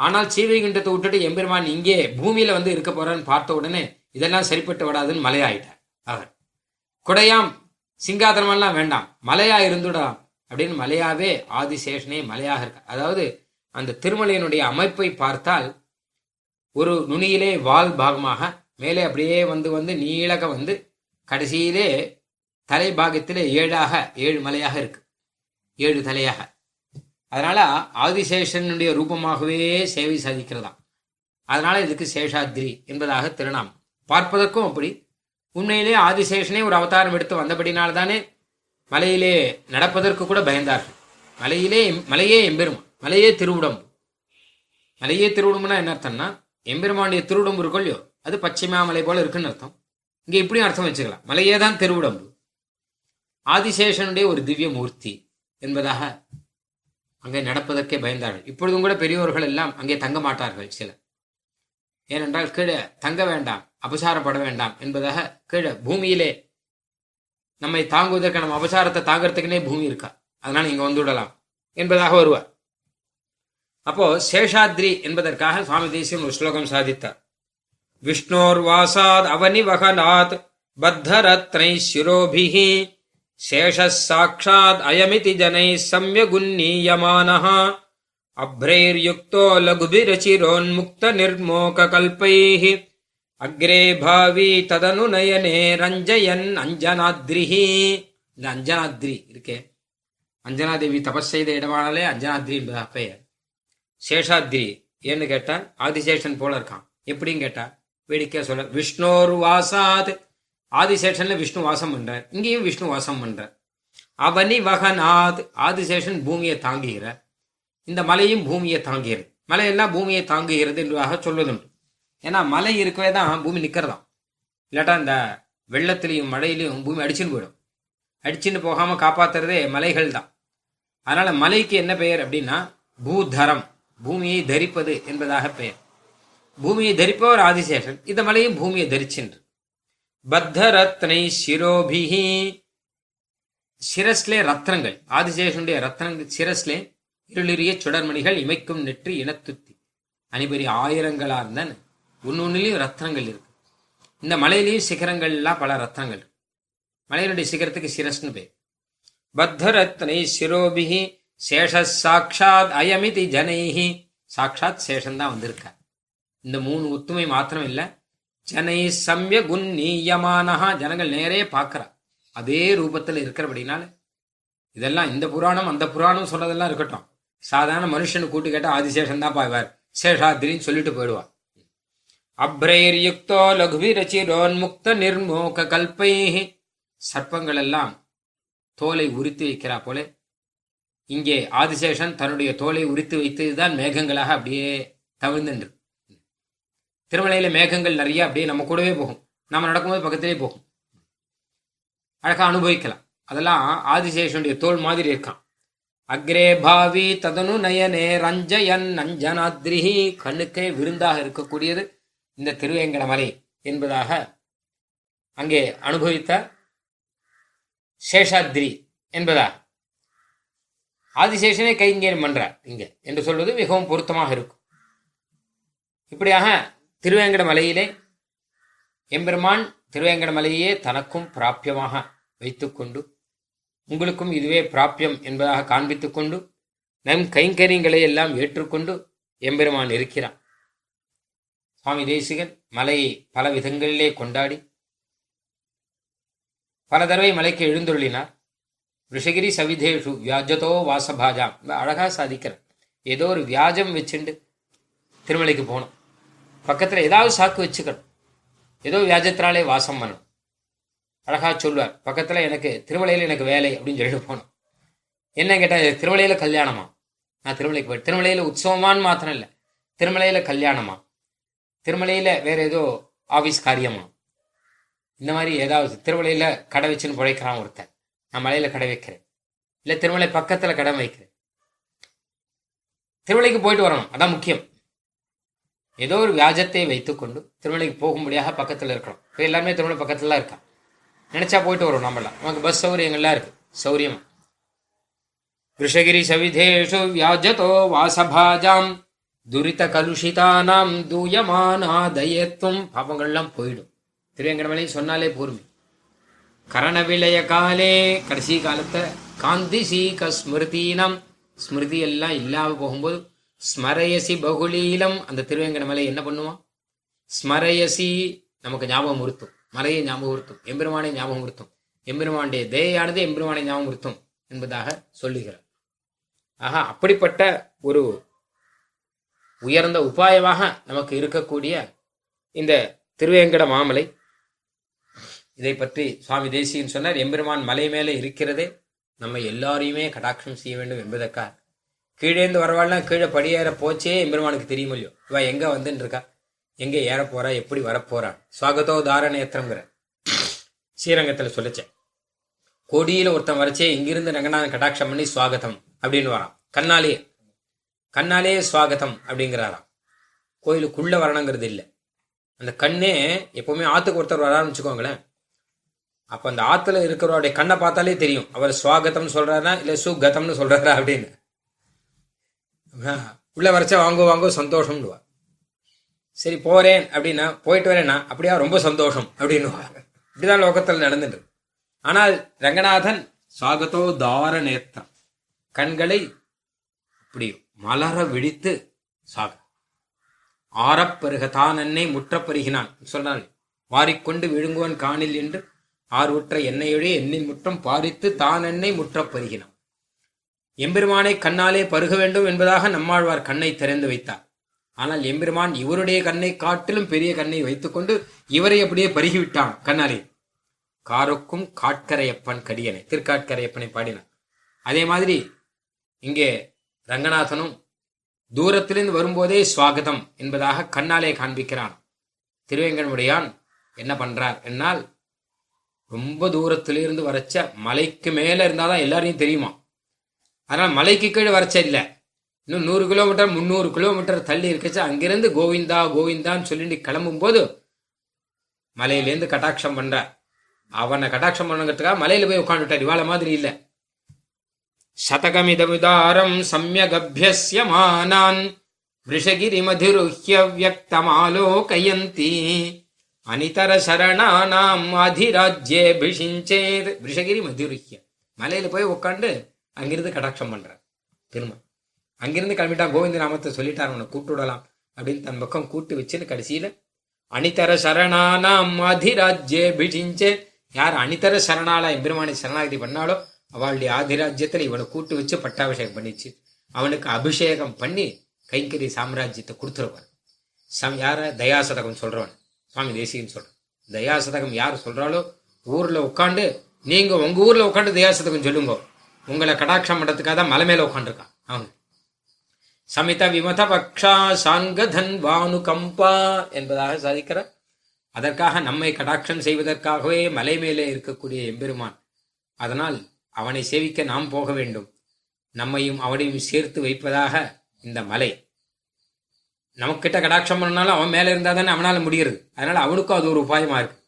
ஆனால் சீவைகுண்டத்தை விட்டுட்டு எம்பெருமான் இங்கே பூமியில வந்து இருக்க போறான்னு பார்த்த உடனே இதெல்லாம் சரிப்பட்டு விடாதுன்னு மலையாயிட்டார். அவர் குடையாம் சிங்காதனமெல்லாம் வேண்டாம் மலையா இருந்துடலாம் அப்படின்னு மலையாவே ஆதிசேஷனே மலையாக இருக்க அதாவது அந்த திருமலையினுடைய அமைப்பை பார்த்தால் ஒரு நுனியிலே வால் பாகமாக மேலே அப்படியே வந்து வந்து நீளக வந்து கடைசியிலே தலை பாகத்திலே ஏழாக ஏழு மலையாக இருக்கு. ஏழு தலையாக. அதனால ஆதிசேஷனுடைய ரூபமாகவே சேவை சாதிக்கிறதாம். அதனால இதுக்கு சேஷாத்ரி என்பதாக திருநாமம். பார்ப்பதற்கும் அப்படி. உண்மையிலே ஆதிசேஷனே ஒரு அவதாரம் எடுத்து வந்தபடினால்தானே மலையிலே நடப்பதற்கு கூட பயந்தார்கள். மலையிலே மலையே எம்பெருமான் மலையே திருவுடம்பு. மலையே திருவுடம்புனா என்ன அர்த்தம்னா எம்பெருமானுடைய திருவுடம்பு இருக்கும் இல்லையோ? அது பச்சைமாமலை போல இருக்குன்னு அர்த்தம். இங்க இப்படியும் அர்த்தம் வச்சுக்கலாம். மலையே தான் திருவுடம்பு. ஆதிசேஷனுடைய ஒரு திவ்ய மூர்த்தி என்பதாக அங்கே நடப்பதற்கே பயந்தார்கள். இப்பொழுதும் கூட பெரியோர்கள் எல்லாம் அங்கே தங்க மாட்டார்கள் சிலர். ஏனென்றால் கீழே தங்க வேண்டாம் அபசாரப்பட வேண்டாம் என்பதாக கீழே பூமியிலே நம்மை தாங்குவதற்கு நம்ம அபசாரத்தை தாங்கிறதுக்குனே பூமி இருக்கா? அதனால இங்க வந்து விடலாம் என்பதாக வருவார். அப்போ சேஷாத்ரி என்பதற்காக சுவாமி தேசியம் ஒரு ஸ்லோகம் சாதித்தார். விஷ்ணோர் வாசாத் அவனி வகனாத் பத்தரத்னை சிரோபிஹி சேஷ சாட்சாத் அயமிதி ஜனை சம்யகுன்னீயமானः அப்ரைர்யுக்தோ லகுபிரசிரோன்முக்த நிர்மோக கல்பைः அக்ரே பாவி ததனு நயனே ரஞ்சயன் அஞ்சனாத்ரிஹி இந்த அஞ்சனாத்ரி இருக்கே அஞ்சனாதேவி தபஸ் செய்த இடமானாலே அஞ்சனாத்ரி என்பதா பெயர். சேஷாத்ரி ஏன்னு கேட்டா ஆதிசேஷன் போல இருக்கான். எப்படின்னு கேட்டா வேடிக்கையா சொல்ல விஷ்ணோர் வாசாத். ஆதிசேஷன்ல விஷ்ணு வாசம் பண்றார். இங்கேயும் விஷ்ணு வாசம் பண்றார். அவனி வகநாத் ஆதிசேஷன் பூமியை தாங்குகிறார். இந்த மலையும் பூமியை தாங்குகிறது. மலையெல்லாம் பூமியை தாங்குகிறது என்றாக சொல்வதுண்டு. ஏன்னா மலை இருக்கவே தான் பூமி நிற்கிறதாம் இல்லாட்டா இந்த வெள்ளத்திலையும் மழையிலையும் பூமி அடிச்சுன்னு போயிடும். அடிச்சுன்னு போகாமல் காப்பாத்துறதே மலைகள் தான். அதனால மலைக்கு என்ன பெயர் அப்படின்னா பூதரம். பூமியை தரிப்பது என்பதாக பெயர். பூமியை தரிப்பவர் ஆதிசேஷன். இந்த மலையும் பூமியை தரிச்சென்று. பத்தரத்னை சிரோபிஹி. சிரஸ்லே ரத்னங்கள். ஆதிசேஷனுடைய ரத்னங்கள் சிரஸ்லே இருளிரிய சுடர்மணிகள் இமைக்கும் நெற்றி இனத்துத்தி. அனிபரி ஆயிரங்களார்ந்த ஒன்னொன்னுலயும் ரத்னங்கள் இருக்கு. இந்த மலையிலேயும் சிகரங்கள்லாம் பல ரத்னங்கள் இருக்கு. மலையினுடைய சிகரத்துக்கு சிரஸ்னு பேர். பத்ரத்னை சிரோபிஹி சேஷ சாட்சாத் அயமிதி ஜனைஹி. சாட்சாத் சேஷந்தான் வந்திருக்க வந்திருக்கார். இந்த மூணு ஒத்துமை மாத்திரம் இல்லை ஜனை சம்ய குன்னீயமானஹா ஜனங்கள் நேரே பார்க்கறா. அதே ரூபத்தில் இருக்கிறபடினால இதெல்லாம் இந்த புராணம் அந்த புராணம் சொல்றதெல்லாம் இருக்கட்டும். சாதாரண மனுஷனு கூட்டு கேட்டா ஆதிசேஷன் தான் பாய்வார். சேஷாத்திரின்னு சொல்லிட்டு போயிடுவார் அப்ரைர் யுக்தோ லகுவிரச்சிரோன்முக்த நிர்மோக கல்பை சர்ப்பங்கள் எல்லாம் தோலை உரித்து வைக்கிறா போல. இங்கே ஆதிசேஷன் தன்னுடைய தோலை உரித்து வைத்ததுதான் மேகங்களாக அப்படியே தவிழ்ந்துன்று திருமலையில மேகங்கள் நிறைய அப்படியே நம்ம கூடவே போகும். நம்ம நடக்கும்போது பக்கத்திலே போகும். அழகா அனுபவிக்கலாம். அதெல்லாம் ஆதிசேஷனுடைய தோல் மாதிரி இருக்கான். அக்ரே பாவி ததனு நயனே ரஞ்சயன் நஞ்சனாத்ரிஹி கண்ணுக்கே விருந்தாக இருக்கக்கூடியது இந்த திருவேங்கட மலை என்பதாக அங்கே அனுபவித்த சேஷாத்ரி என்பதா? ஆதிசேஷனே கைங்கேயம் பண்றார் இங்க என்று சொல்வது மிகவும் பொருத்தமாக இருக்கும். இப்படியாக திருவேங்கட மலையிலே எம்பெருமான் திருவேங்கட மலையே தனக்கும் பிராபியமாக வைத்துக்கொண்டு உங்களுக்கும் இதுவே பிராப்யம் என்பதாக காண்பித்துக் கொண்டு நம் கைங்கரியங்களை எல்லாம் ஏற்றுக்கொண்டு எம்பெருமான் இருக்கிறான். சுவாமி தேசிகன் மலையை பல விதங்களிலே கொண்டாடி பல தடவை மலைக்கு எழுந்துள்ளினார் ரிஷகிரி சவிதேஷு வியாஜதோ வாசபாஜாம் அழகா சாதிக்கிறார். ஏதோ ஒரு வியாஜம் வச்சுண்டு திருமலைக்கு போகணும். பக்கத்துல ஏதாவது சாக்கு வச்சுக்கணும். ஏதோ வியாஜத்தினாலே வாசம் பண்ணணும். அழகா சொல்வார் பக்கத்துல எனக்கு திருமலையில எனக்கு வேலை அப்படின்னு சொல்லிட்டு போனோம். என்ன கேட்டா திருமலையில கல்யாணமா? நான் திருமலைக்கு போய் திருமலையில உற்சவமான்னு மாத்திரம் இல்லை திருமலையில கல்யாணமா? திருமலையில வேற ஏதோ ஆபீஸ் காரியமா? இந்த மாதிரி ஏதாவது திருமலையில் கடை வச்சுன்னு பிழைக்கிறான் ஒருத்தன். நான் மலையில கடை வைக்கிறேன். இல்ல திருமலை பக்கத்துல கடை வைக்கிறேன். திருமலைக்கு போயிட்டு வரணும் அதான் முக்கியம். ஏதோ ஒரு வியாஜத்தை வைத்துக்கொண்டு திருமலைக்கு போகும்படியாக பக்கத்துல இருக்கணும். இப்போ எல்லாமே திருமலை பக்கத்துல இருக்கான் நினைச்சா போயிட்டு வரும் நம்மளாம் நமக்கு பஸ் சௌரியங்கள்லாம் இருக்கு. சௌரியம். கிருஷகிரி சவிதேஷு வியாஜதோ வாசபாஜாம். துரித கலுஷிதானாம் தூயமானாதயத்துவம் பாவங்கள்லாம் போயிடும். திருவேங்கடமலை சொன்னாலே பூர்மி. கரண விளைய காலே கடைசி காலத்தை காந்தி சீக ஸ்மிருதீனம் ஸ்மிருதி எல்லாம் இல்லாம போகும்போது ஸ்மரயசி பகுலீலம். அந்த திருவேங்கடமலை என்ன பண்ணுவான் ஸ்மரயசி நமக்கு ஞாபகம் உறுத்தும். மலையை ஞாபகப்படுத்தும். எம்பெருமானை ஞாபகப்படுத்தும். எம்பெருமானுடைய தேயானது எம்பெருமானை ஞாபகப்படுத்தும் என்பதாக சொல்லுகிறார். ஆக அப்படிப்பட்ட ஒரு உயர்ந்த உபாயமாக நமக்கு இருக்கக்கூடிய இந்த திருவேங்கட மாமலை இதை பற்றி சுவாமி தேசியன் சொன்னார் எம்பெருமான் மலை மேலே இருக்கிறதே நம்ம எல்லாரையுமே கடாட்சம் செய்ய வேண்டும் என்பதற்காக. கீழேந்து வரவாள்னா கீழே படியேற போச்சே எம்பெருமானுக்கு தெரியுமில்லையோ இவ எங்க வந்துன்னு இருக்கா எங்க ஏற போறா எப்படி வரப்போறா? சுவாகத்தோ தாரணேத்திரங்கிற ஸ்ரீரங்கத்துல சொல்லிச்சேன். கொடியில ஒருத்தன் வரைச்சே இங்கிருந்து ரங்கநாதன் கடாட்சம் பண்ணி சுவாகத்தம் அப்படின்னு வரான். கண்ணாலேயே கண்ணாலே சுவாகத்தம் அப்படிங்கிறாராம். கோயிலுக்குள்ள வரணுங்கிறது இல்லை. அந்த கண்ணே எப்பவுமே ஆத்துக்கு ஒருத்தர் வரான்னு வச்சுக்கோங்களேன் அப்ப அந்த ஆத்துல இருக்கிறவருடைய கண்ணை பார்த்தாலே தெரியும். அவர் சுவாகத்தம்னு சொல்றாரா இல்ல சுகத்தம்னு சொல்றாரா அப்படின்னு. உள்ள வரைச்சா வாங்கோ வாங்கோ சந்தோஷம்னுவா. சரி போறேன் அப்படின்னா போயிட்டு வரேன்னா அப்படியா? ரொம்ப சந்தோஷம் அப்படின்னு இப்படிதான் லோகத்தில் நடந்துட்டு ஆனால் ரங்கநாதன் சாகதோ தார நேர்த்தம் கண்களை இப்படி மலர விழித்து சாக. ஆறப்பருக தான் என்னை முற்றப்பருகினான் சொன்னான் வாரிக்கொண்டு விழுங்குவன் காணில் என்று ஆர்வுற்ற என்னையொழி எண்ணின் முற்றம் பாரித்து தான் என்னை முற்றப்பருகினான் எம்பெருமானை கண்ணாலே பருக வேண்டும் என்பதாக நம்மாழ்வார் கண்ணை திறந்து வைத்தார். ஆனால் எம்பெருமான் இவருடைய கண்ணை காட்டிலும் பெரிய கண்ணை வைத்துக்கொண்டு இவரை அப்படியே பருகிவிட்டான் கண்ணாலே. காருக்கும் காட்கரையப்பன் கடியனை திருக்காட்கரையப்பனை பாடினான். அதே மாதிரி இங்கே ரங்கநாதனும் தூரத்திலிருந்து வரும்போதே சுவாகதம் என்பதாக கண்ணாலே காண்பிக்கிறான். திருவேங்கனுடையான் என்ன பண்றார் என்னால் ரொம்ப தூரத்திலிருந்து வரச்ச மலைக்கு மேல இருந்தாதான் எல்லாரையும் தெரியுமா? அதனால மலைக்கு கீழே வரச்ச இல்லை இன்னும் நூறு கிலோமீட்டர் முந்நூறு கிலோமீட்டர் தள்ளி இருக்கச்சு? அங்கிருந்து கோவிந்தா கோவிந்தான்னு சொல்லிட்டு கிளம்பும் போது மலையிலேருந்து கட்டாட்சம் பண்ற. அவனை கட்டாட்சம் பண்ணுங்கிறதுக்காக மலையில போய் உட்காந்துட்டார் இவாள மாதிரி இல்ல. சதகமிதமிதாரம் சமயகபியசியமானான் விஷகிரி மதிருஹ்ய வியக்தமாலோகயந்தி. அனிதர சரணானாம் அதிராஜ்யே பிஷிஞ்சேத் விஷகிரி மதிருஹ்ய. மலையில போய் உட்காந்து அங்கிருந்து கடாட்சம் பண்ற. திரும்ப. அங்கிருந்து கிளம்பிட்டான் கோவிந்த நாமத்தை சொல்லிட்டார் அவனை கூப்பிட்டு விடலாம். அப்படின்னு தன் பக்கம் கூட்டு வச்சுன்னு கடைசியில அணிதர சரணானாம் அதிராஜ்யே பிடிஞ்சே. யார் அணிதர சரணாலா எம்பெருமானை சரணாகதி பண்ணாலோ அவளுடைய ஆதிராஜ்யத்துல இவனை கூட்டு வச்சு பட்டாபிஷேகம் பண்ணிச்சு. அவனுக்கு அபிஷேகம் பண்ணி கைங்கரி சாம்ராஜ்யத்தை கொடுத்துருவான் சம் யார? தயாசதகம் சொல்றவன். சுவாமி தேசிகன் சொல்றான். தயாசதகம் யார் சொல்றாலோ ஊர்ல உட்காந்து நீங்க உங்க ஊர்ல உட்காந்து தயாசதகம் சொல்லுங்க. உங்களை கடாட்சம் பண்றதுக்காக தான் மலை மேல உட்காந்துருக்கான் அவங்க சமித விமத பக்ஷா சாங்கதன் வானு கம்பா என்பதாக சாதிக்கிறார். அதற்காக நம்மை கடாட்சம் செய்வதற்காகவே மலை மேலே இருக்கக்கூடிய எம்பெருமான். அதனால் அவனை சேவிக்க நாம் போக வேண்டும். நம்மையும் அவனையும் சேர்த்து வைப்பதாக இந்த மலை. நமக்கிட்ட கடாட்சம் பண்ணாலும் அவன் மேலே இருந்தால் தானே அவனால் முடிகிறது. அதனால் அவனுக்கும் அது ஒரு உபாயமாக இருக்கு.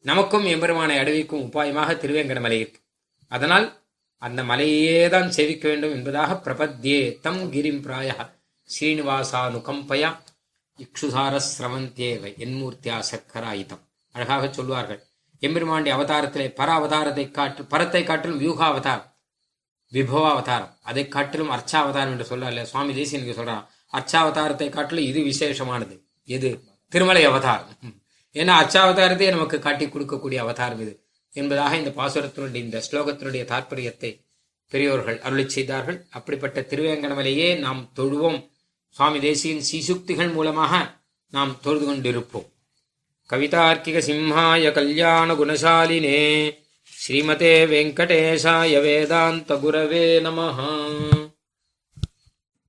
நமக்கும் எம்பெருமானை அடைவிக்கும் உபாயமாக திருவேங்கட மலை இருக்கு. அதனால் அந்த மலையே தான் சேவிக்க வேண்டும் என்பதாக பிரபத்யே தம் கிரிம் பிராய ஸ்ரீனிவாசானுகம்பயா இக்ஷுசார சிரமந்தேவ என்மூர்த்தியா சக்கராயுதம். அழகாக சொல்வார்கள். எம்பெருமாண்டி அவதாரத்திலே பர அவதாரத்தை காட்டு பரத்தை காட்டிலும் வியூகாவதாரம் விபவாவதாரம் அவதாரம் அதை காட்டிலும் அர்ச்சாவதாரம் என்று சொல்லல சுவாமி தேசியனுக்கு சொல்றான் அர்ச்சாவதாரத்தை காட்டிலும் இது விசேஷமானது. எது திருமலை அவதாரம். ஏன்னா அச்சாவதாரத்தையே நமக்கு காட்டி கொடுக்கக்கூடிய அவதாரம் இது. என்பதாக இந்த பாசுரத்தினுடைய இந்த ஸ்லோகத்தினுடைய தாற்பயத்தை பெரியோர்கள் அருளி செய்தார்கள். அப்படிப்பட்ட திருவேங்கடமலையே நாம் தொழுவோம். சுவாமி தேசியின் சீசுக்திகள் மூலமாக நாம் தொழுது கொண்டிருப்போம். கவிதார்க்கிக சிம்ஹாய கல்யாண குணசாலினே ஸ்ரீமதே வெங்கடேசாய வேதாந்த குரவே நமஹா.